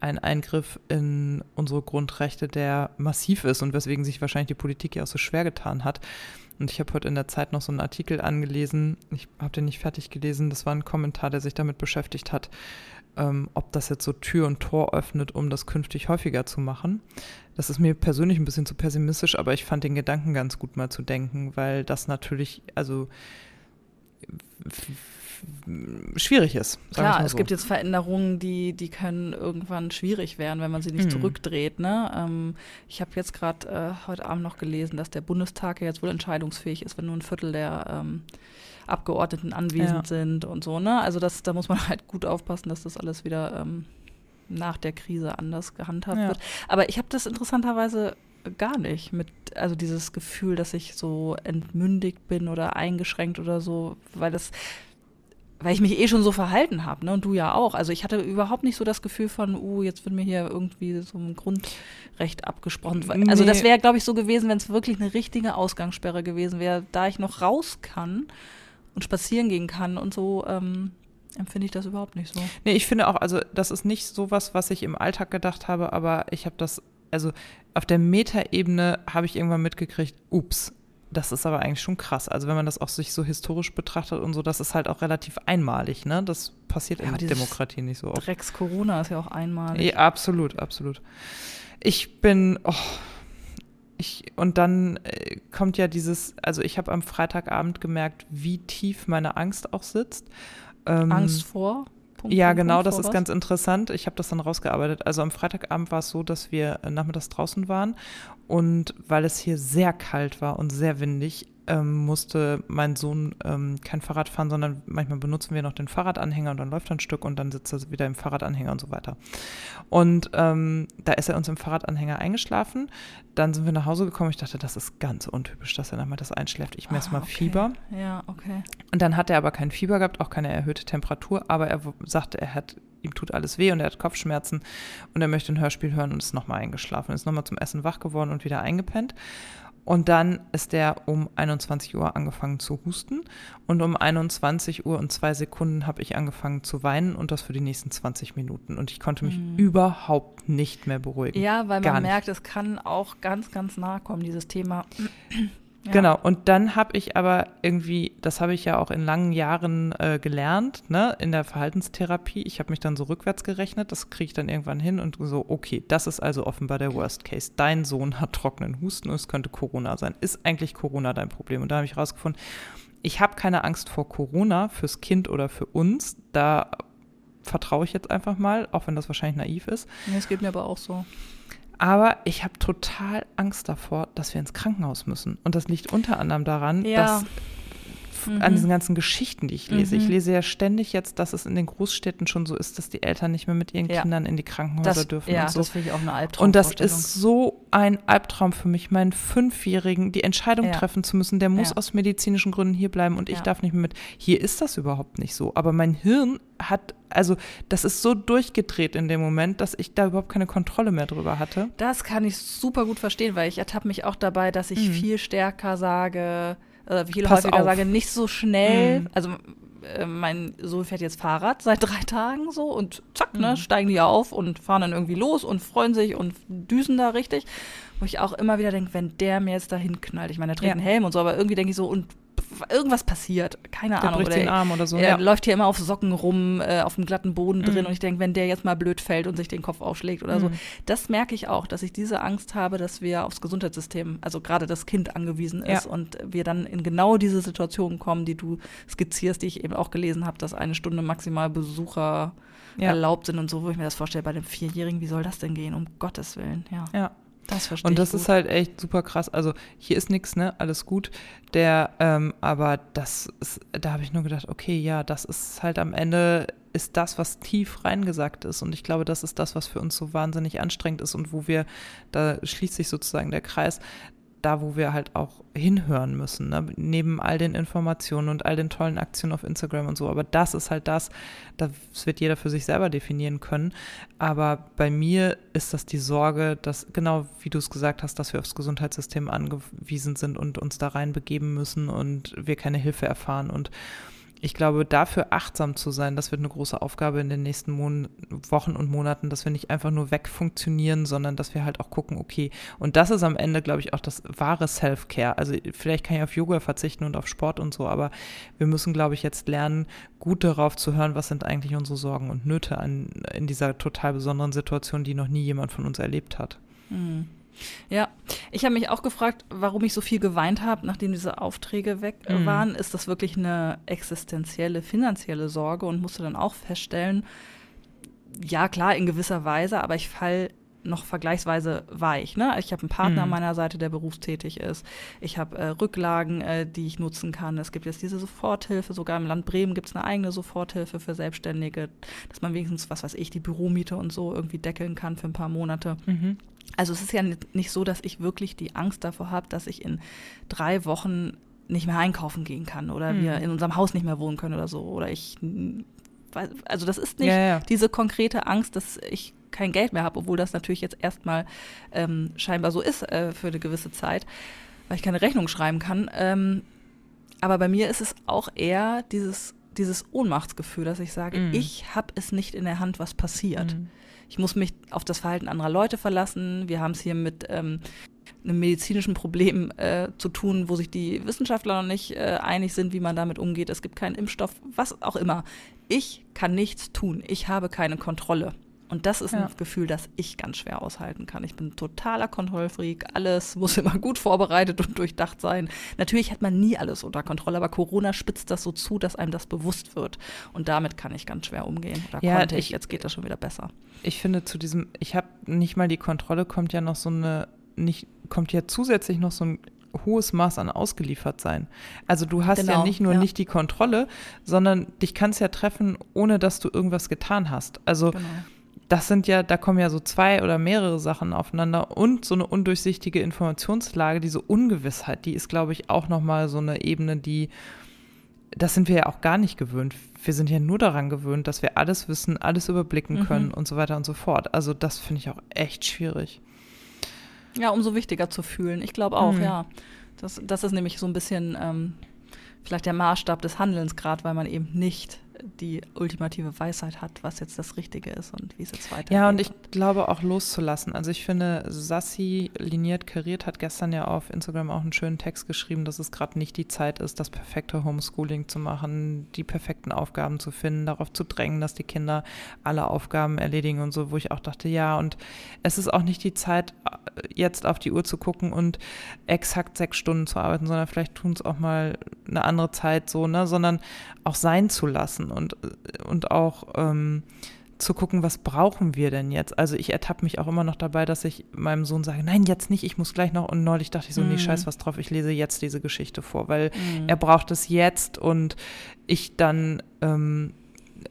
ein Eingriff in unsere Grundrechte, der massiv ist und weswegen sich wahrscheinlich die Politik ja auch so schwer getan hat. Und ich habe heute in der Zeit noch so einen Artikel angelesen, ich habe den nicht fertig gelesen, das war ein Kommentar, der sich damit beschäftigt hat, ähm, ob das jetzt so Tür und Tor öffnet, um das künftig häufiger zu machen. Das ist mir persönlich ein bisschen zu pessimistisch, aber ich fand den Gedanken ganz gut mal zu denken, weil das natürlich, also schwierig ist. Klar, mal es so. gibt jetzt Veränderungen, die, die können irgendwann schwierig werden, wenn man sie nicht Mhm. zurückdreht. Ne? Ähm, ich habe jetzt gerade äh, heute Abend noch gelesen, dass der Bundestag ja jetzt wohl entscheidungsfähig ist, wenn nur ein Viertel der ähm, Abgeordneten anwesend Ja. sind und so. Ne? Also das, da muss man halt gut aufpassen, dass das alles wieder ähm, nach der Krise anders gehandhabt Ja. wird. Aber ich habe das interessanterweise gar nicht mit, also dieses Gefühl, dass ich so entmündigt bin oder eingeschränkt oder so, weil das weil ich mich eh schon so verhalten habe, ne? Und du ja auch. Also ich hatte überhaupt nicht so das Gefühl von, uh, jetzt wird mir hier irgendwie so ein Grundrecht abgesprochen. Also Nee. das wäre, glaube ich, so gewesen, wenn es wirklich eine richtige Ausgangssperre gewesen wäre, da ich noch raus kann und spazieren gehen kann und so, ähm, empfinde ich das überhaupt nicht so. Nee, ich finde auch, also das ist nicht sowas, was ich im Alltag gedacht habe, aber ich habe das, also auf der Metaebene habe ich irgendwann mitgekriegt, ups, das ist aber eigentlich schon krass. Also wenn man das auch sich so historisch betrachtet und so, das ist halt auch relativ einmalig, ne? Das passiert Ja, in Demokratie nicht so oft. Drecks Corona ist ja auch einmalig. Ja, absolut, absolut. Ich bin, oh, ich, und dann äh, kommt ja dieses, also ich habe am Freitagabend gemerkt, wie tief meine Angst auch sitzt. Ähm, Angst vor? Punkt, ja, Punkt, genau, Punkt, das vor ist was? ganz interessant. Ich habe das dann rausgearbeitet. Also am Freitagabend war es so, dass wir äh, nachmittags draußen waren und weil es hier sehr kalt war und sehr windig, ähm, musste mein Sohn ähm, kein Fahrrad fahren, sondern manchmal benutzen wir noch den Fahrradanhänger und dann läuft er ein Stück und dann sitzt er wieder im Fahrradanhänger und so weiter. Und ähm, da ist er uns im Fahrradanhänger eingeschlafen. Dann sind wir nach Hause gekommen. Ich dachte, das ist ganz untypisch, dass er nachmittags einschläft. Ich messe Ah, mal okay. Fieber. Ja, okay. Und dann hat er aber kein Fieber gehabt, auch keine erhöhte Temperatur, aber er sagte, er hat, ihm tut alles weh und er hat Kopfschmerzen und er möchte ein Hörspiel hören und ist nochmal eingeschlafen, ist nochmal zum Essen wach geworden und wieder eingepennt. Und dann ist er um 21 Uhr angefangen zu husten und um 21 Uhr und zwei Sekunden habe ich angefangen zu weinen und das für die nächsten 20 Minuten. Und ich konnte mich Mhm. überhaupt nicht mehr beruhigen. Ja, weil Gar man nicht. merkt, es kann auch ganz, ganz nahe kommen, dieses Thema. Ja. Genau, und dann habe ich aber irgendwie, das habe ich ja auch in langen Jahren äh, gelernt, ne, in der Verhaltenstherapie. Ich habe mich dann so rückwärts gerechnet, das kriege ich dann irgendwann hin und so, okay, das ist also offenbar der Worst Case. Dein Sohn hat trockenen Husten und es könnte Corona sein. Ist eigentlich Corona dein Problem? Und da habe ich rausgefunden, ich habe keine Angst vor Corona fürs Kind oder für uns. Da vertraue ich jetzt einfach mal, auch wenn das wahrscheinlich naiv ist. Nee, es geht mir aber auch so. Aber ich habe total Angst davor, dass wir ins Krankenhaus müssen. Und das liegt unter anderem daran, Ja. dass Mhm. an diesen ganzen Geschichten, die ich lese. Mhm. Ich lese ja ständig jetzt, dass es in den Großstädten schon so ist, dass die Eltern nicht mehr mit ihren Ja. Kindern in die Krankenhäuser Das, dürfen ja, und so. das finde ich auch eine Albtraum. Und das ist so ein Albtraum für mich, meinen Fünfjährigen die Entscheidung Ja. treffen zu müssen. Der muss Ja. aus medizinischen Gründen hier bleiben und ich darf nicht mehr mit. Hier ist das überhaupt nicht so. Aber mein Hirn hat, also das ist so durchgedreht in dem Moment, dass ich da überhaupt keine Kontrolle mehr drüber hatte. Das kann ich super gut verstehen, weil ich ertappe mich auch dabei, dass ich Mhm. viel stärker sage, äh, viel Pass häufiger auf. sage, nicht so schnell. Mhm. Also äh, mein Sohn fährt jetzt Fahrrad seit drei Tagen so und zack, Mhm. ne, steigen die auf und fahren dann irgendwie los und freuen sich und düsen da richtig. Wo ich auch immer wieder denke, wenn der mir jetzt dahin knallt, ich meine, der trägt Ja. einen Helm und so, aber irgendwie denke ich so, und irgendwas passiert, keine Der Ahnung. bricht oder den Arm oder so. er ja. läuft hier immer auf Socken rum, äh, auf dem glatten Boden drin Mhm. und ich denke, wenn der jetzt mal blöd fällt und sich den Kopf aufschlägt oder so, Mhm. das merke ich auch, dass ich diese Angst habe, dass wir aufs Gesundheitssystem, also gerade das Kind angewiesen ist Ja. und wir dann in genau diese Situationen kommen, die du skizzierst, die ich eben auch gelesen habe, dass eine Stunde maximal Besucher Ja. erlaubt sind und so, wo ich mir das vorstelle, bei dem Vierjährigen, wie soll das denn gehen, um Gottes Willen, ja. ja. Das verstehe Und das ich ist halt echt super krass. Also hier ist nichts, ne? Alles gut. Der, ähm, aber das ist, da habe ich nur gedacht, okay, ja, das ist halt am Ende ist das, was tief reingesagt ist. Und ich glaube, das ist das, was für uns so wahnsinnig anstrengend ist und wo wir, da schließt sich sozusagen der Kreis, da wo wir halt auch hinhören müssen, ne? neben all den Informationen und all den tollen Aktionen auf Instagram und so. Aber das ist halt das, das wird jeder für sich selber definieren können. Aber bei mir ist das die Sorge, dass, genau wie du es gesagt hast, dass wir aufs Gesundheitssystem angewiesen sind und uns da reinbegeben müssen und wir keine Hilfe erfahren. Und ich glaube, dafür achtsam zu sein, das wird eine große Aufgabe in den nächsten Mon Wochen und Monaten, dass wir nicht einfach nur wegfunktionieren, sondern dass wir halt auch gucken, okay, und das ist am Ende, glaube ich, auch das wahre Self-Care. Also vielleicht kann ich auf Yoga verzichten und auf Sport und so, aber wir müssen, glaube ich, jetzt lernen, gut darauf zu hören, was sind eigentlich unsere Sorgen und Nöte an, in dieser total besonderen Situation, die noch nie jemand von uns erlebt hat. Mhm. Ja, ich habe mich auch gefragt, warum ich so viel geweint habe, nachdem diese Aufträge weg Mhm. waren. Ist das wirklich eine existenzielle, finanzielle Sorge und musste dann auch feststellen, ja klar, in gewisser Weise, aber ich fall noch vergleichsweise weich. Ne? Ich habe einen Partner an Mhm. meiner Seite, der berufstätig ist. Ich habe äh, Rücklagen, äh, die ich nutzen kann. Es gibt jetzt diese Soforthilfe. Sogar im Land Bremen gibt es eine eigene Soforthilfe für Selbstständige, dass man wenigstens, was weiß ich, die Büromiete und so irgendwie deckeln kann für ein paar Monate. Mhm. Also es ist ja nicht so, dass ich wirklich die Angst davor habe, dass ich in drei Wochen nicht mehr einkaufen gehen kann oder Mhm. wir in unserem Haus nicht mehr wohnen können oder so. Oder ich also das ist nicht Ja, ja. diese konkrete Angst, dass ich kein Geld mehr habe, obwohl das natürlich jetzt erstmal ähm, scheinbar so ist äh, für eine gewisse Zeit, weil ich keine Rechnung schreiben kann. Ähm, aber bei mir ist es auch eher dieses, dieses Ohnmachtsgefühl, dass ich sage, Mhm. ich habe es nicht in der Hand, was passiert. Mhm. Ich muss mich auf das Verhalten anderer Leute verlassen. Wir haben es hier mit ähm, einem medizinischen Problem äh, zu tun, wo sich die Wissenschaftler noch nicht äh, einig sind, wie man damit umgeht. Es gibt keinen Impfstoff, was auch immer. Ich kann nichts tun. Ich habe keine Kontrolle. Und das ist Ja. ein Gefühl, das ich ganz schwer aushalten kann. Ich bin totaler Kontrollfreak. Alles muss immer gut vorbereitet und durchdacht sein. Natürlich hat man nie alles unter Kontrolle, aber Corona spitzt das so zu, dass einem das bewusst wird. Und damit kann ich ganz schwer umgehen. Da Ja, konnte ich, ich- jetzt geht das schon wieder besser. Ich finde zu diesem, ich habe nicht mal die Kontrolle, kommt ja noch so eine, nicht, kommt ja zusätzlich noch so ein hohes Maß an ausgeliefert sein. Also du hast ja Genau, nicht nur ja. nicht die Kontrolle, sondern dich kannst ja treffen, ohne dass du irgendwas getan hast. Also Genau. Das sind ja, da kommen ja so zwei oder mehrere Sachen aufeinander und so eine undurchsichtige Informationslage, diese Ungewissheit, die ist, glaube ich, auch nochmal so eine Ebene, die, das sind wir ja auch gar nicht gewöhnt. Wir sind ja nur daran gewöhnt, dass wir alles wissen, alles überblicken Mhm. können und so weiter und so fort. Also das finde ich auch echt schwierig. Ja, umso wichtiger zu fühlen. Ich glaube auch, Mhm. ja. Das, das ist nämlich so ein bisschen ähm, vielleicht der Maßstab des Handelns, gerade weil man eben nicht die ultimative Weisheit hat, was jetzt das Richtige ist und wie es jetzt weitergeht. Ja, und ich glaube auch loszulassen. Also ich finde, Sassi liniert kariert hat gestern ja auf Instagram auch einen schönen Text geschrieben, dass es gerade nicht die Zeit ist, das perfekte Homeschooling zu machen, die perfekten Aufgaben zu finden, darauf zu drängen, dass die Kinder alle Aufgaben erledigen und so, wo ich auch dachte, ja, und es ist auch nicht die Zeit, äh, jetzt auf die Uhr zu gucken und exakt sechs Stunden zu arbeiten, sondern vielleicht tun es auch mal eine andere Zeit so, ne, sondern auch sein zu lassen und, und auch ähm, zu gucken, was brauchen wir denn jetzt? Also ich ertappe mich auch immer noch dabei, dass ich meinem Sohn sage, nein, jetzt nicht, ich muss gleich noch. Und neulich dachte ich so, nee, Mhm. scheiß was drauf, ich lese jetzt diese Geschichte vor, weil Mhm. er braucht es jetzt und ich dann, ähm,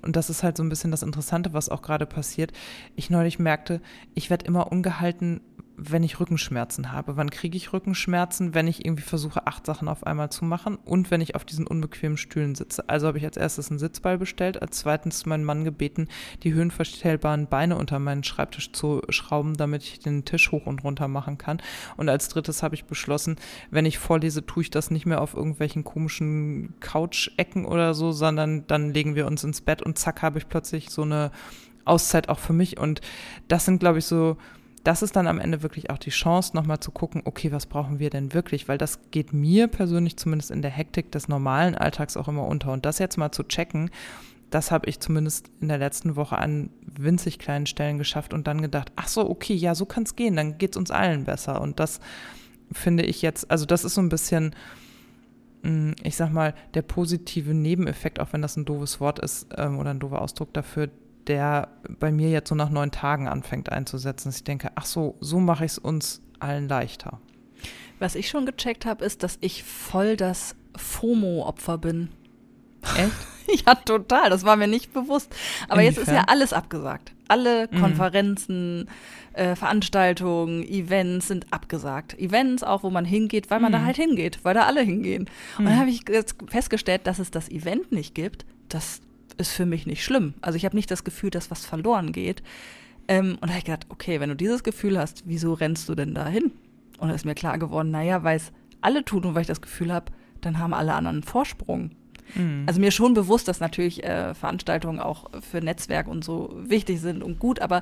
und das ist halt so ein bisschen das Interessante, was auch gerade passiert. Ich neulich merkte, ich werde immer ungehalten, wenn ich Rückenschmerzen habe. Wann kriege ich Rückenschmerzen? Wenn ich irgendwie versuche, acht Sachen auf einmal zu machen und wenn ich auf diesen unbequemen Stühlen sitze. Also habe ich als erstes einen Sitzball bestellt, als zweitens meinen Mann gebeten, die höhenverstellbaren Beine unter meinen Schreibtisch zu schrauben, damit ich den Tisch hoch und runter machen kann. Und als drittes habe ich beschlossen, wenn ich vorlese, tue ich das nicht mehr auf irgendwelchen komischen Couch-Ecken oder so, sondern dann legen wir uns ins Bett und zack habe ich plötzlich so eine Auszeit auch für mich. Und das sind, glaube ich, so, das ist dann am Ende wirklich auch die Chance, nochmal zu gucken, okay, was brauchen wir denn wirklich? Weil das geht mir persönlich zumindest in der Hektik des normalen Alltags auch immer unter. Und das jetzt mal zu checken, das habe ich zumindest in der letzten Woche an winzig kleinen Stellen geschafft und dann gedacht, ach so, okay, ja, so kann es gehen, dann geht es uns allen besser. Und das finde ich jetzt, also das ist so ein bisschen, mh, ich sag mal, der positive Nebeneffekt, auch wenn das ein doofes Wort ist ähm, oder ein doofer Ausdruck dafür, der bei mir jetzt so nach neun Tagen anfängt einzusetzen, dass ich denke, ach so, so mache ich es uns allen leichter. Was ich schon gecheckt habe, ist, dass ich voll das FOMO-Opfer bin. Echt? Ja, total. Das war mir nicht bewusst. Aber jetzt ist ja Inwiefern? alles abgesagt. Alle Mhm. Konferenzen, äh, Veranstaltungen, Events sind abgesagt. Events auch, wo man hingeht, weil man da Mhm. halt hingeht, weil da alle hingehen. Und dann Mhm. habe ich jetzt festgestellt, dass es das Event nicht gibt. Das ist für mich nicht schlimm. Also ich habe nicht das Gefühl, dass was verloren geht. Ähm, und da habe ich gedacht, okay, wenn du dieses Gefühl hast, wieso rennst du denn da hin? Und da ist mir klar geworden, naja, weil es alle tun und weil ich das Gefühl habe, dann haben alle anderen einen Vorsprung. Mhm. Also mir schon bewusst, dass natürlich äh, Veranstaltungen auch für Netzwerk und so wichtig sind und gut, aber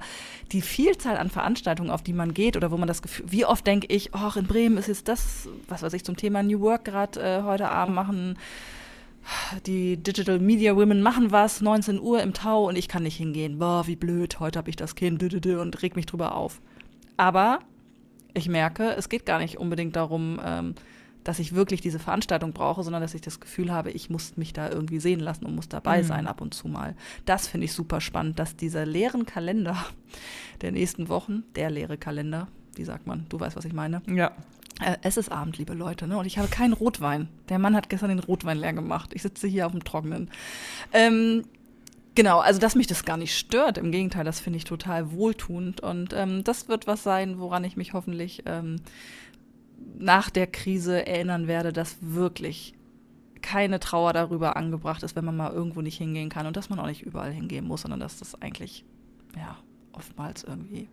die Vielzahl an Veranstaltungen, auf die man geht oder wo man das Gefühl, wie oft denke ich, ach, in Bremen ist jetzt das, was weiß ich, zum Thema New Work gerade äh, heute Abend machen, die Digital Media Women machen was, 19 Uhr im Tau und ich kann nicht hingehen. Boah, wie blöd, heute habe ich das Kind und reg mich drüber auf. Aber ich merke, es geht gar nicht unbedingt darum, ähm, dass ich wirklich diese Veranstaltung brauche, sondern dass ich das Gefühl habe, ich muss mich da irgendwie sehen lassen und muss dabei Mhm. sein ab und zu mal. Das finde ich super spannend, dass dieser leeren Kalender der nächsten Wochen, der leere Kalender, wie sagt man, du weißt, was ich meine, ja. Äh, es ist Abend, liebe Leute, ne? Und ich habe keinen Rotwein. Der Mann hat gestern den Rotwein leer gemacht. Ich sitze hier auf dem Trockenen. Ähm, genau, also dass mich das gar nicht stört. Im Gegenteil, das finde ich total wohltuend. Und ähm, das wird was sein, woran ich mich hoffentlich ähm, nach der Krise erinnern werde, dass wirklich keine Trauer darüber angebracht ist, wenn man mal irgendwo nicht hingehen kann und dass man auch nicht überall hingehen muss, sondern dass das eigentlich, ja, oftmals irgendwie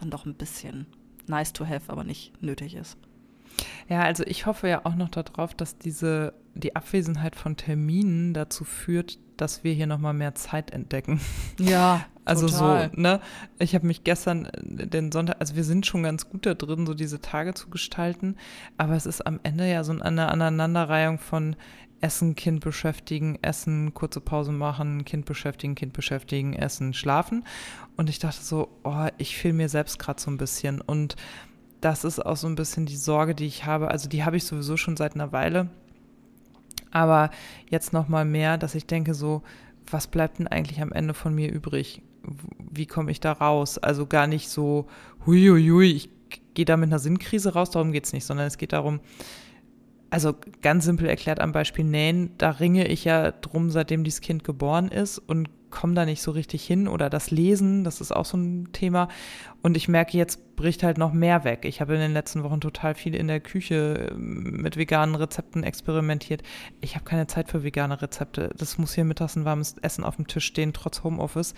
dann doch ein bisschen nice to have, aber nicht nötig ist. Ja, also ich hoffe ja auch noch darauf, dass diese die Abwesenheit von Terminen dazu führt, dass wir hier noch mal mehr Zeit entdecken. Ja, Also total. so, ne? Ich habe mich gestern äh, den Sonntag, also wir sind schon ganz gut da drin, so diese Tage zu gestalten, aber es ist am Ende ja so eine Aneinanderreihung von Essen, Kind beschäftigen, Essen, kurze Pause machen, Kind beschäftigen, Kind beschäftigen, Essen, schlafen. Und ich dachte so, oh, ich fehle mir selbst gerade so ein bisschen. Und das ist auch so ein bisschen die Sorge, die ich habe. Also die habe ich sowieso schon seit einer Weile. Aber jetzt noch mal mehr, dass ich denke so, was bleibt denn eigentlich am Ende von mir übrig? Wie komme ich da raus? Also gar nicht so, huiuiui, ich gehe da mit einer Sinnkrise raus, darum geht es nicht, sondern es geht darum, also ganz simpel erklärt am Beispiel Nähen, da ringe ich ja drum, seitdem dieses Kind geboren ist und komme da nicht so richtig hin. Oder das Lesen, das ist auch so ein Thema. Und ich merke, jetzt bricht halt noch mehr weg. Ich habe in den letzten Wochen total viel in der Küche ähm, mit veganen Rezepten experimentiert. Ich habe keine Zeit für vegane Rezepte. Das muss hier mittags ein warmes Essen auf dem Tisch stehen, trotz Homeoffice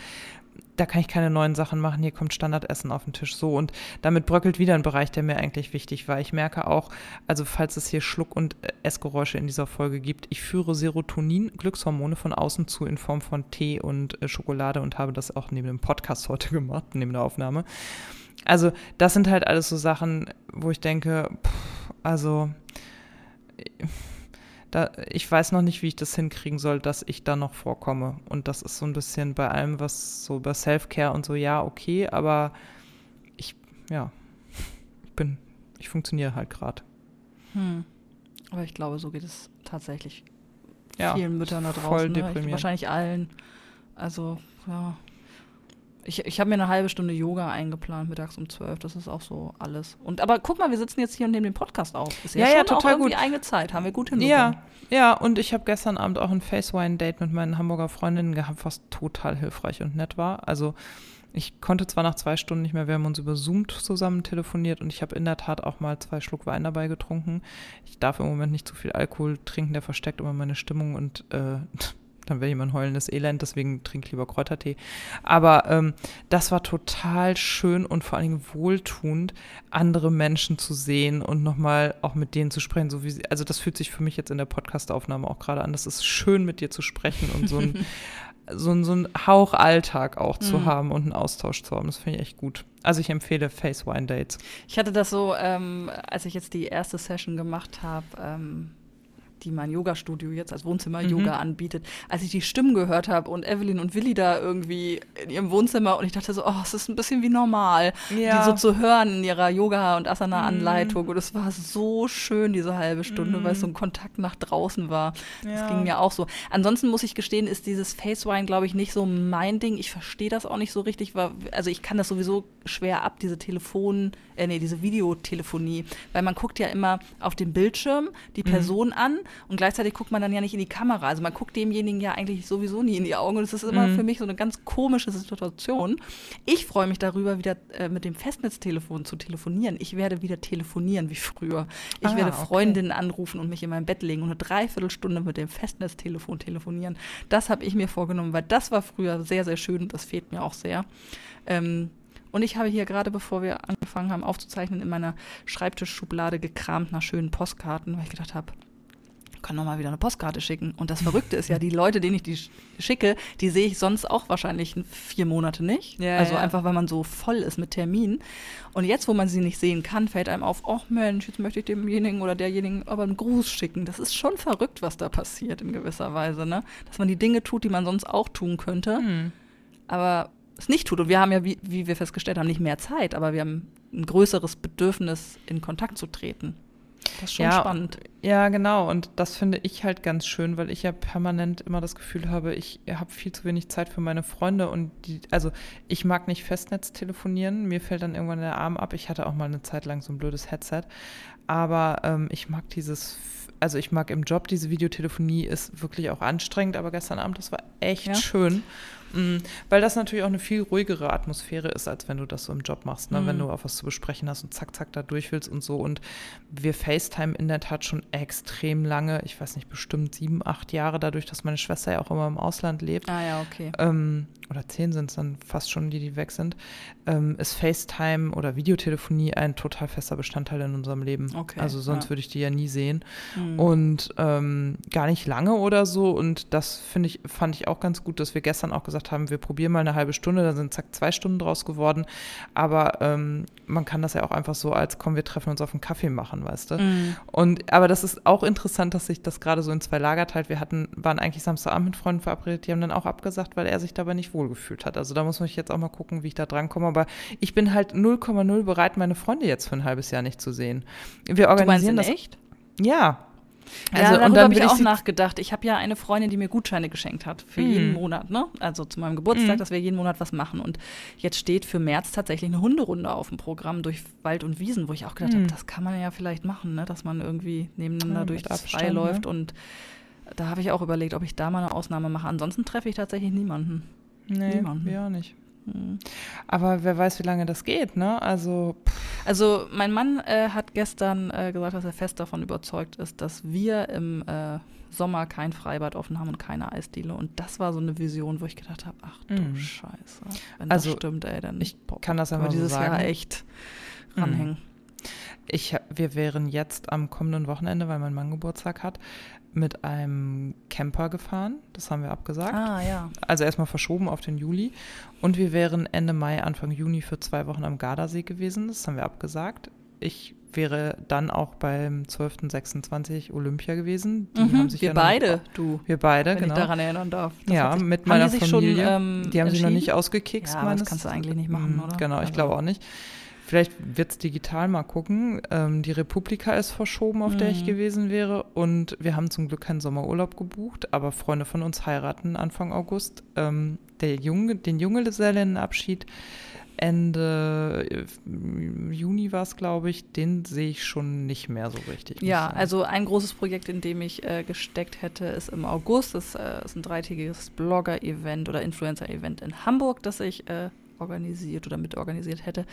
da kann ich keine neuen Sachen machen, hier kommt Standardessen auf den Tisch so und damit bröckelt wieder ein Bereich, der mir eigentlich wichtig war. Ich merke auch, also falls es hier Schluck- und äh, Essgeräusche in dieser Folge gibt, ich führe Serotonin, Glückshormone von außen zu in Form von Tee und äh, Schokolade und habe das auch neben dem Podcast heute gemacht, neben der Aufnahme. Also das sind halt alles so Sachen, wo ich denke, pff, also da, ich weiß noch nicht, wie ich das hinkriegen soll, dass ich da noch vorkomme. Und das ist so ein bisschen bei allem, was so über Self-Care und so, ja, okay, aber ich, ja, ich bin, ich funktioniere halt gerade. Hm. Aber ich glaube, so geht es tatsächlich ja, vielen Müttern da draußen. Voll ne? ich, wahrscheinlich allen. Also, ja. Ich, ich habe mir eine halbe Stunde Yoga eingeplant, mittags um zwölf. Das ist auch so alles. Und aber guck mal, wir sitzen jetzt hier und nehmen den Podcast auf. Ist ja, ja, ja total gut. eigene Zeit. Haben wir gut hinbekommen. Ja, ja. Und ich habe gestern Abend auch ein Face-Wine-Date mit meinen Hamburger Freundinnen gehabt, was total hilfreich und nett war. Also ich konnte zwar nach zwei Stunden nicht mehr, wir haben uns über Zoom zusammen telefoniert und ich habe in der Tat auch mal zwei Schluck Wein dabei getrunken. Ich darf im Moment nicht zu viel Alkohol trinken, der versteckt immer meine Stimmung und äh, dann wäre jemand heulendes Elend, deswegen trinke ich lieber Kräutertee. Aber ähm, das war total schön und vor allen Dingen wohltuend, andere Menschen zu sehen und nochmal auch mit denen zu sprechen. So wie sie, also das fühlt sich für mich jetzt in der Podcastaufnahme auch gerade an. Das ist schön, mit dir zu sprechen und so ein, so ein, so ein Hauch Alltag auch zu mhm. haben und einen Austausch zu haben. Das finde ich echt gut. Also ich empfehle Face Wine Dates. Ich hatte das so, ähm, als ich jetzt die erste Session gemacht habe, ähm die mein Yoga-Studio jetzt als Wohnzimmer-Yoga mhm. anbietet, als ich die Stimmen gehört habe und Evelyn und Willi da irgendwie in ihrem Wohnzimmer und ich dachte so, oh, es ist ein bisschen wie normal, ja. die so zu hören in ihrer Yoga- und Asana-Anleitung. Mhm. Und es war so schön, diese halbe Stunde, mhm. weil es so ein Kontakt nach draußen war. Ja. Das ging mir auch so. Ansonsten muss ich gestehen, ist dieses Face-Wine, glaube ich, nicht so mein Ding. Ich verstehe das auch nicht so richtig, weil, also ich kann das sowieso schwer ab, diese Telefon, äh, nee, diese Videotelefonie, weil man guckt ja immer auf dem Bildschirm die mhm. Person an und gleichzeitig guckt man dann ja nicht in die Kamera. Also man guckt demjenigen ja eigentlich sowieso nie in die Augen. Und es ist immer mhm. für mich so eine ganz komische Situation. Ich freue mich darüber, wieder äh, mit dem Festnetztelefon zu telefonieren. Ich werde wieder telefonieren wie früher. Ich ah, werde Freundinnen okay. anrufen und mich in mein Bett legen und eine Dreiviertelstunde mit dem Festnetztelefon telefonieren. Das habe ich mir vorgenommen, weil das war früher sehr, sehr schön und das fehlt mir auch sehr. Ähm, und ich habe hier gerade, bevor wir angefangen haben aufzuzeichnen, in meiner Schreibtischschublade gekramt nach schönen Postkarten, weil ich gedacht habe, kann noch mal wieder eine Postkarte schicken. Und das Verrückte ist ja, die Leute, denen ich die schicke, die sehe ich sonst auch wahrscheinlich vier Monate nicht. Ja, also ja. einfach, weil man so voll ist mit Terminen. Und jetzt, wo man sie nicht sehen kann, fällt einem auf, ach Mensch, jetzt möchte ich demjenigen oder derjenigen aber einen Gruß schicken. Das ist schon verrückt, was da passiert in gewisser Weise, ne? Dass man die Dinge tut, die man sonst auch tun könnte. Hm. Aber es nicht tut. Und wir haben ja, wie, wie wir festgestellt haben, nicht mehr Zeit, aber wir haben ein größeres Bedürfnis, in Kontakt zu treten. Das ist schon ja, spannend. Ja, genau. Und das finde ich halt ganz schön, weil ich ja permanent immer das Gefühl habe, ich habe viel zu wenig Zeit für meine Freunde und die, also ich mag nicht Festnetz telefonieren. Mir fällt dann irgendwann der Arm ab. Ich hatte auch mal eine Zeit lang so ein blödes Headset. Aber ähm, ich mag dieses, also ich mag im Job diese Videotelefonie, ist wirklich auch anstrengend, aber gestern Abend, das war echt ja. schön. Mhm. Weil das natürlich auch eine viel ruhigere Atmosphäre ist, als wenn du das so im Job machst, ne? Mhm. wenn du auch was zu besprechen hast und zack, zack, da durch willst und so. Und wir FaceTime in der Tat schon extrem lange, ich weiß nicht, bestimmt sieben, acht Jahre, dadurch, dass meine Schwester ja auch immer im Ausland lebt. Ah ja, okay. Ähm, oder zehn sind es dann fast schon, die, die weg sind, ähm, ist FaceTime oder Videotelefonie ein total fester Bestandteil in unserem Leben. Okay, also sonst ja. würde ich die ja nie sehen. Mhm. Und ähm, gar nicht lange oder so. Und das finde ich, fand ich auch ganz gut, dass wir gestern auch gesagt gesagt haben, wir probieren mal eine halbe Stunde, dann sind zack zwei Stunden draus geworden. Aber ähm, man kann das ja auch einfach so als, komm, wir treffen uns auf einen Kaffee machen, weißt du. Mhm. Und aber das ist auch interessant, dass sich das gerade so in zwei Lager teilt. Wir hatten, waren eigentlich Samstagabend mit Freunden verabredet, die haben dann auch abgesagt, weil er sich dabei nicht wohlgefühlt hat. Also da muss man jetzt auch mal gucken, wie ich da drankomme. Aber ich bin halt 0,0 bereit, meine Freunde jetzt für ein halbes Jahr nicht zu sehen. Wir organisieren du das. echt? Ja. Also, ja, Also, darüber habe ich auch nachgedacht. Ich habe ja eine Freundin, die mir Gutscheine geschenkt hat für Mhm. jeden Monat, ne? Also zu meinem Geburtstag, Mhm. dass wir jeden Monat was machen. Und jetzt steht für März tatsächlich eine Hunderunde auf dem Programm durch Wald und Wiesen, wo ich auch gedacht Mhm. habe, das kann man ja vielleicht machen, ne? Dass man irgendwie nebeneinander Ja, durch das Abstand, Freie läuft. ne? Und da habe ich auch überlegt, ob ich da mal eine Ausnahme mache. Ansonsten treffe ich tatsächlich niemanden. Nee, Niemanden. wir auch nicht. Mhm. Aber wer weiß, wie lange das geht, ne? Also, pff, Also mein Mann äh, hat gestern äh, gesagt, dass er fest davon überzeugt ist, dass wir im äh, Sommer kein Freibad offen haben und keine Eisdiele. Und das war so eine Vision, wo ich gedacht habe, ach du Mhm. Scheiße. Wenn Also, das stimmt, ey, dann ich boah, kann das wir mal so dieses Jahr echt ranhängen. ich, wir wären jetzt am kommenden Wochenende, weil mein Mann Geburtstag hat, mit einem Camper gefahren. Das haben wir abgesagt. Ah ja. Also erstmal verschoben auf den Juli. Und wir wären Ende Mai, Anfang Juni für zwei Wochen am Gardasee gewesen. Das haben wir abgesagt. Ich wäre dann auch beim 12.26 Olympia gewesen. Die Mhm, haben sich wir ja noch beide, du, Wir beide, wenn genau. ich daran erinnern darf. Das ja, sich- mit meiner Familie. Schon, ähm, die haben sich noch nicht ausgekickst. Ja, das kannst du eigentlich nicht machen, Mm, oder? Genau, ich Also- glaube auch nicht. Vielleicht wird es digital mal gucken. Ähm, die Republika ist verschoben, auf der ich Mhm. gewesen wäre. Und wir haben zum Glück keinen Sommerurlaub gebucht, aber Freunde von uns heiraten Anfang August. Ähm, der Junge, den Junggesellenabschied Ende äh, Juni war es, glaube ich, den sehe ich schon nicht mehr so richtig. Ja, also ein großes Projekt, in dem ich äh, gesteckt hätte, ist im August. Das äh, ist ein dreitägiges Blogger-Event oder Influencer-Event in Hamburg, das ich äh, organisiert oder mitorganisiert hätte.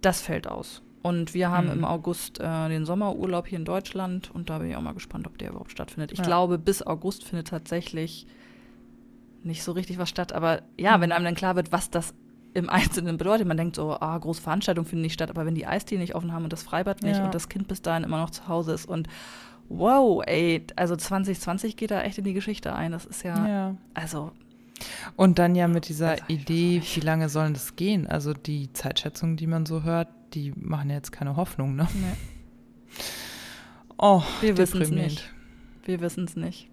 Das fällt aus. Und wir haben Mhm. im August äh, den Sommerurlaub hier in Deutschland und da bin ich auch mal gespannt, ob der überhaupt stattfindet. Ich Ja. glaube, bis August findet tatsächlich nicht so richtig was statt. Aber ja, Mhm. wenn einem dann klar wird, was das im Einzelnen bedeutet, man denkt so, ah, große Veranstaltungen finden nicht statt, aber wenn die Eisdielen nicht offen haben und das Freibad nicht Ja. und das Kind bis dahin immer noch zu Hause ist und wow, ey, also 2020 geht da echt in die Geschichte ein. Das ist ja, ja. also Und dann ja mit dieser Idee, wie lange sollen das gehen? Also die Zeitschätzungen, die man so hört, die machen ja jetzt keine Hoffnung, ne? ne, Oh, wir wissen es nicht. Wir wissen es nicht.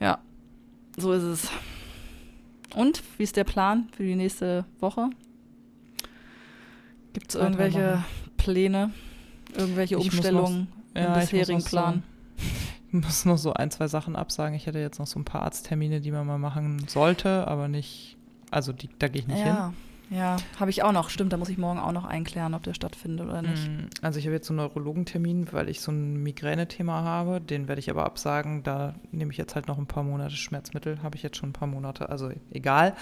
Ja, so ist es. Und wie ist der Plan für die nächste Woche? Gibt es irgendwelche. Pläne, irgendwelche Umstellungen im Ja, muss bisherigen Plan? Ich muss noch so ein, zwei Sachen absagen. Ich hätte jetzt noch so ein paar Arzttermine, die man mal machen sollte, aber nicht, also die, da gehe ich nicht hin. Ja, ja, habe ich auch noch. Stimmt, da muss ich morgen auch noch einklären, ob der stattfindet oder nicht. Mm, Also ich habe jetzt so einen Neurologentermin, weil ich so ein Migräne-Thema habe. Den werde ich aber absagen. Da nehme ich jetzt halt noch ein paar Monate Schmerzmittel. Habe ich jetzt schon ein paar Monate, also egal.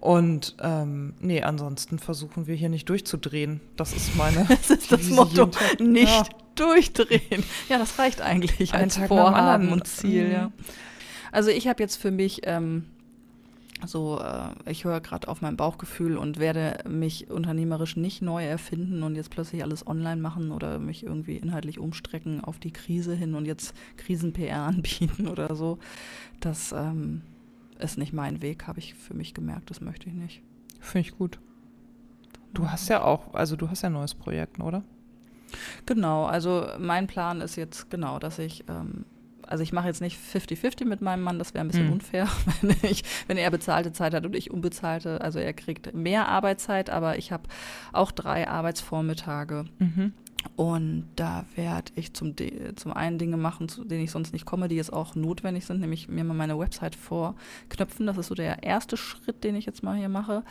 Und ähm, nee, ansonsten versuchen wir hier nicht durchzudrehen. Das ist meine. Das ist das Motto. Nicht Ja. durchdrehen. Ja, das reicht eigentlich Ein als Tag Vorhaben und Ziel, Mhm. ja. Also ich habe jetzt für mich ähm, so, äh, ich höre gerade auf mein Bauchgefühl und werde mich unternehmerisch nicht neu erfinden und jetzt plötzlich alles online machen oder mich irgendwie inhaltlich umstrecken auf die Krise hin und jetzt Krisen-PR anbieten oder so. Das ähm, ist nicht mein Weg, habe ich für mich gemerkt. Das möchte ich nicht. Finde ich gut. Du hast ja auch, also du hast ja ein neues Projekt, oder? Genau, also mein Plan ist jetzt genau, dass ich, ähm, also ich mache jetzt nicht 50-50 mit meinem Mann, das wäre ein bisschen Hm. unfair, wenn, ich, wenn er bezahlte Zeit hat und ich unbezahlte. Also er kriegt mehr Arbeitszeit, aber ich habe auch drei Arbeitsvormittage. Mhm. Und da werde ich zum, zum einen Dinge machen, zu denen ich sonst nicht komme, die jetzt auch notwendig sind, nämlich mir mal meine Website vorknöpfen. Das ist so der erste Schritt, den ich jetzt mal hier mache.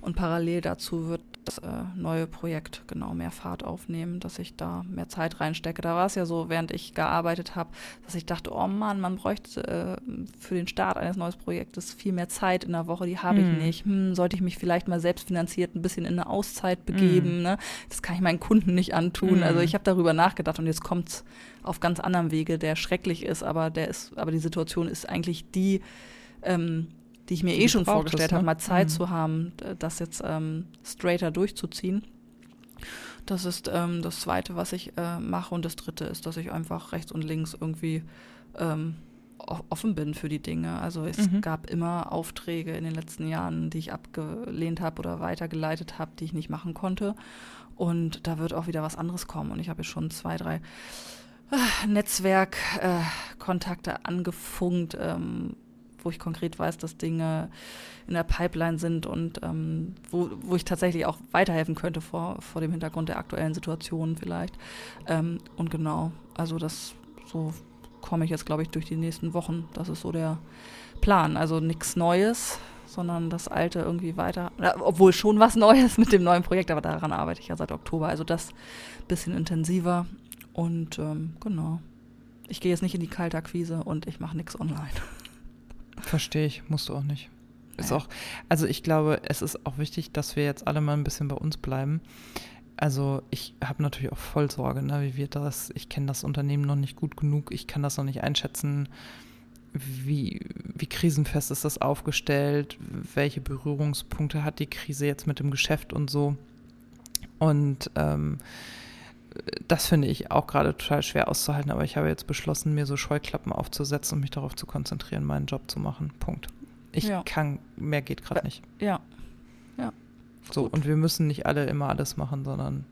Und parallel dazu wird das äh, neue Projekt genau mehr Fahrt aufnehmen, dass ich da mehr Zeit reinstecke. Da war es ja so, während ich gearbeitet habe, dass ich dachte, oh Mann, man bräuchte äh, für den Start eines neuen Projektes viel mehr Zeit in der Woche, die habe Hm. ich nicht. Hm, sollte ich mich vielleicht mal selbstfinanziert ein bisschen in eine Auszeit begeben? Ne? Das kann ich meinen Kunden nicht antun. Also ich habe darüber nachgedacht und jetzt kommt es auf ganz anderem Wege, der schrecklich ist, aber der ist, aber die Situation ist eigentlich die, ähm, die ich mir eh schon vorgestellt ne? habe, mal Zeit Mhm. zu haben, das jetzt ähm, straighter durchzuziehen. Das ist ähm, das Zweite, was ich äh, mache. Und das Dritte ist, dass ich einfach rechts und links irgendwie ähm, offen bin für die Dinge. Also es mhm. gab immer Aufträge in den letzten Jahren, die ich abgelehnt habe oder weitergeleitet habe, die ich nicht machen konnte. Und da wird auch wieder was anderes kommen. Und ich habe jetzt schon zwei, drei äh, Netzwerkkontakte äh, angefunkt, ähm, wo ich konkret weiß, dass Dinge in der Pipeline sind und ähm, wo, wo ich tatsächlich auch weiterhelfen könnte vor, vor dem Hintergrund der aktuellen Situation vielleicht. Ähm, und genau, also das so komme ich jetzt, glaube ich, durch die nächsten Wochen. Das ist so der Plan. Also nichts Neues, sondern das Alte irgendwie weiter. Obwohl schon was Neues mit dem neuen Projekt, aber daran arbeite ich ja seit Oktober. Also das bisschen intensiver. Und ähm, genau. Ich gehe jetzt nicht in die Kaltakquise und ich mache nichts online. Verstehe ich, musst du auch nicht. Ist auch, also ich glaube, es ist auch wichtig, dass wir jetzt alle mal ein bisschen bei uns bleiben. Also ich habe natürlich auch voll Sorge, ne, wie wird das? Ich kenne das Unternehmen noch nicht gut genug, ich kann das noch nicht einschätzen. Wie, wie krisenfest ist das aufgestellt? Welche Berührungspunkte hat die Krise jetzt mit dem Geschäft und so? Und ähm, das finde ich auch gerade total schwer auszuhalten, aber ich habe jetzt beschlossen, mir so Scheuklappen aufzusetzen und mich darauf zu konzentrieren, meinen Job zu machen. Punkt. Ich ja. kann, mehr geht gerade nicht. Ja. Ja. So, Gut. und wir müssen nicht alle immer alles machen, sondern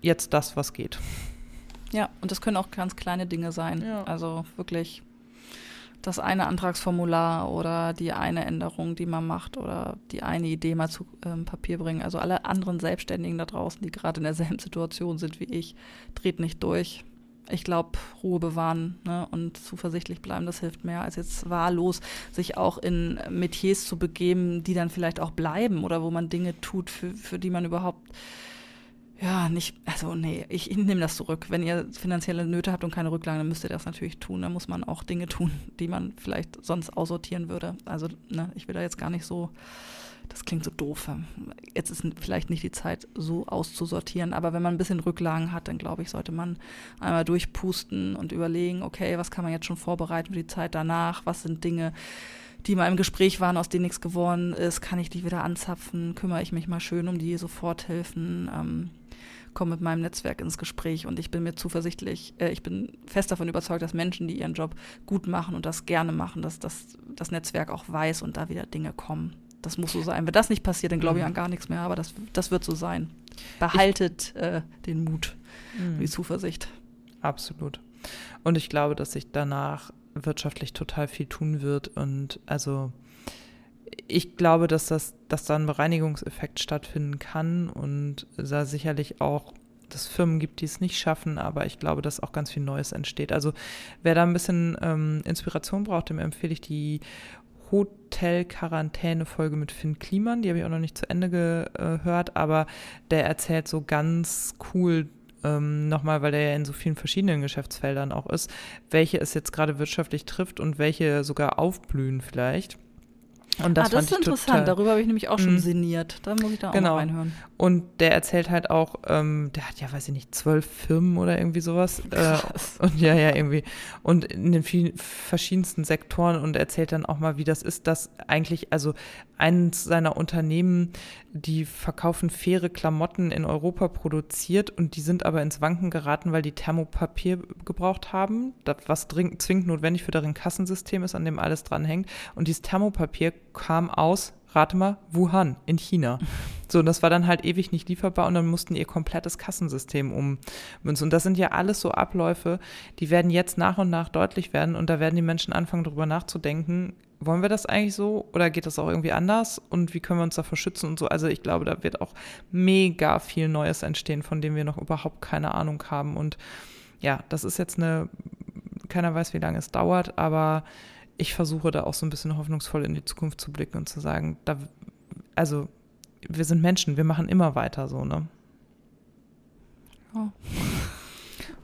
jetzt das, was geht. Ja, und das können auch ganz kleine Dinge sein. Ja. Also wirklich das eine Antragsformular oder die eine Änderung, die man macht oder die eine Idee mal zu ähm, Papier bringen. Also alle anderen Selbstständigen da draußen, die gerade in derselben Situation sind wie ich, dreht nicht durch. Ich glaube, Ruhe bewahren ne, und zuversichtlich bleiben, das hilft mehr, als jetzt wahllos sich auch in Metiers zu begeben, die dann vielleicht auch bleiben oder wo man Dinge tut, für, für die man überhaupt ja, nicht, also nee, ich, ich nehme das zurück. Wenn ihr finanzielle Nöte habt und keine Rücklagen, dann müsst ihr das natürlich tun. Dann muss man auch Dinge tun, die man vielleicht sonst aussortieren würde. Also, ne, ich will da jetzt gar nicht so, das klingt so doof. Jetzt ist vielleicht nicht die Zeit, so auszusortieren, aber wenn man ein bisschen Rücklagen hat, dann glaube ich, sollte man einmal durchpusten und überlegen, okay, was kann man jetzt schon vorbereiten für die Zeit danach? Was sind Dinge, die mal im Gespräch waren, aus denen nichts geworden ist, kann ich die wieder anzapfen, kümmere ich mich mal schön um die Soforthilfen. Ähm, komme mit meinem Netzwerk ins Gespräch und ich bin mir zuversichtlich, äh, ich bin fest davon überzeugt, dass Menschen, die ihren Job gut machen und das gerne machen, dass das, das Netzwerk auch weiß und da wieder Dinge kommen. Das muss so sein. Wenn das nicht passiert, dann glaube ich mhm. an gar nichts mehr, aber das, das wird so sein. Behaltet äh, den Mut, mhm. die Zuversicht. Absolut. Und ich glaube, dass sich danach wirtschaftlich total viel tun wird und also ich glaube, dass das, dass da ein Bereinigungseffekt stattfinden kann und da sicherlich auch dass Firmen gibt, die es nicht schaffen, aber ich glaube, dass auch ganz viel Neues entsteht. Also wer da ein bisschen ähm, Inspiration braucht, dem empfehle ich die Hotel-Quarantäne-Folge mit Finn Kliman. Die habe ich auch noch nicht zu Ende gehört, aber der erzählt so ganz cool ähm, nochmal, weil der ja in so vielen verschiedenen Geschäftsfeldern auch ist, welche es jetzt gerade wirtschaftlich trifft und welche sogar aufblühen vielleicht. Und das, ah, das ist interessant. Darüber habe ich nämlich auch schon mhm. sinniert. Da muss ich da auch genau. mal reinhören. Und der erzählt halt auch, ähm, der hat ja, weiß ich nicht, zwölf Firmen oder irgendwie sowas. Äh, und ja, ja, irgendwie. Und in den vielen verschiedensten Sektoren und erzählt dann auch mal, wie das ist, dass eigentlich, also eines seiner Unternehmen, die verkaufen faire Klamotten in Europa produziert und die sind aber ins Wanken geraten, weil die Thermopapier gebraucht haben, das, was dringend, zwingend notwendig für deren Kassensystem ist, an dem alles dranhängt. Und dieses Thermopapier kam aus, rate mal, Wuhan in China. So, und das war dann halt ewig nicht lieferbar und dann mussten ihr komplettes Kassensystem ummünzen. Und das sind ja alles so Abläufe, die werden jetzt nach und nach deutlich werden und da werden die Menschen anfangen, darüber nachzudenken, wollen wir das eigentlich so oder geht das auch irgendwie anders und wie können wir uns davor schützen und so. Also ich glaube, da wird auch mega viel Neues entstehen, von dem wir noch überhaupt keine Ahnung haben. Und ja, das ist jetzt eine, keiner weiß, wie lange es dauert, aber ich versuche da auch so ein bisschen hoffnungsvoll in die Zukunft zu blicken und zu sagen, da, also wir sind Menschen, wir machen immer weiter so, ne? Oh.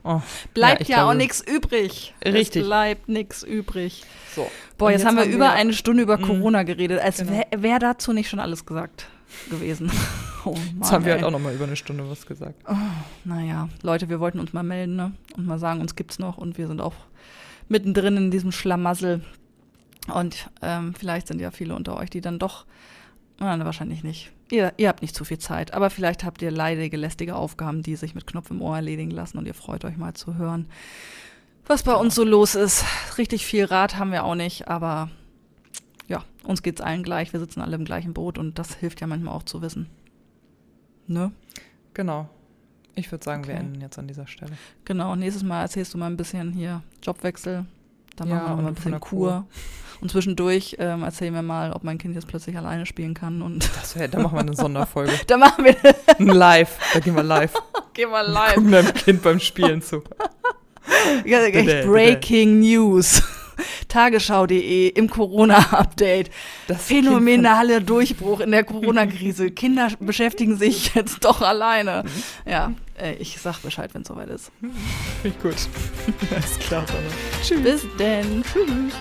Oh. Bleibt ja, ja auch nichts übrig. Richtig. Es bleibt nichts übrig. So. Boah, jetzt, jetzt, haben wir über wir, eine Stunde über mh, Corona geredet, als genau. wäre wär dazu nicht schon alles gesagt gewesen. oh Mann, jetzt haben wir halt auch noch mal über eine Stunde was gesagt. Oh, naja, Leute, wir wollten uns mal melden ne? und mal sagen, uns gibt's noch und wir sind auch mittendrin in diesem Schlamassel. Und ähm, vielleicht sind ja viele unter euch, die dann doch, nein, wahrscheinlich nicht. Ihr, ihr habt nicht zu viel Zeit, aber vielleicht habt ihr leidige, lästige Aufgaben, die sich mit Knopf im Ohr erledigen lassen und ihr freut euch mal zu hören, was bei uns so los ist. Richtig viel Rat haben wir auch nicht, aber ja, uns geht's allen gleich. Wir sitzen alle im gleichen Boot und das hilft ja manchmal auch zu wissen. Ne? Genau. Ich würde sagen, wir Okay. enden jetzt an dieser Stelle. Genau, nächstes Mal erzählst du mal ein bisschen hier Jobwechsel. Dann Ja, machen wir noch mal ein bisschen Kur. Kur. Und zwischendurch ähm, erzählen wir mal, ob mein Kind jetzt plötzlich alleine spielen kann. Und Das wär, da machen wir eine Sonderfolge. dann machen wir, Ein Live. Da gehen wir live. gehen wir live. Gucken deinem Kind beim Spielen zu. Ja, echt. Breaking News. Tagesschau.de im Corona-Update. Das Phänomenale Durchbruch in der Corona-Krise. Kinder beschäftigen sich jetzt doch alleine. Mhm. Ja, äh, ich sag Bescheid, wenn es soweit ist. Finde ich gut. Alles klar, Sonne. Tschüss. Bis denn. Tschüss.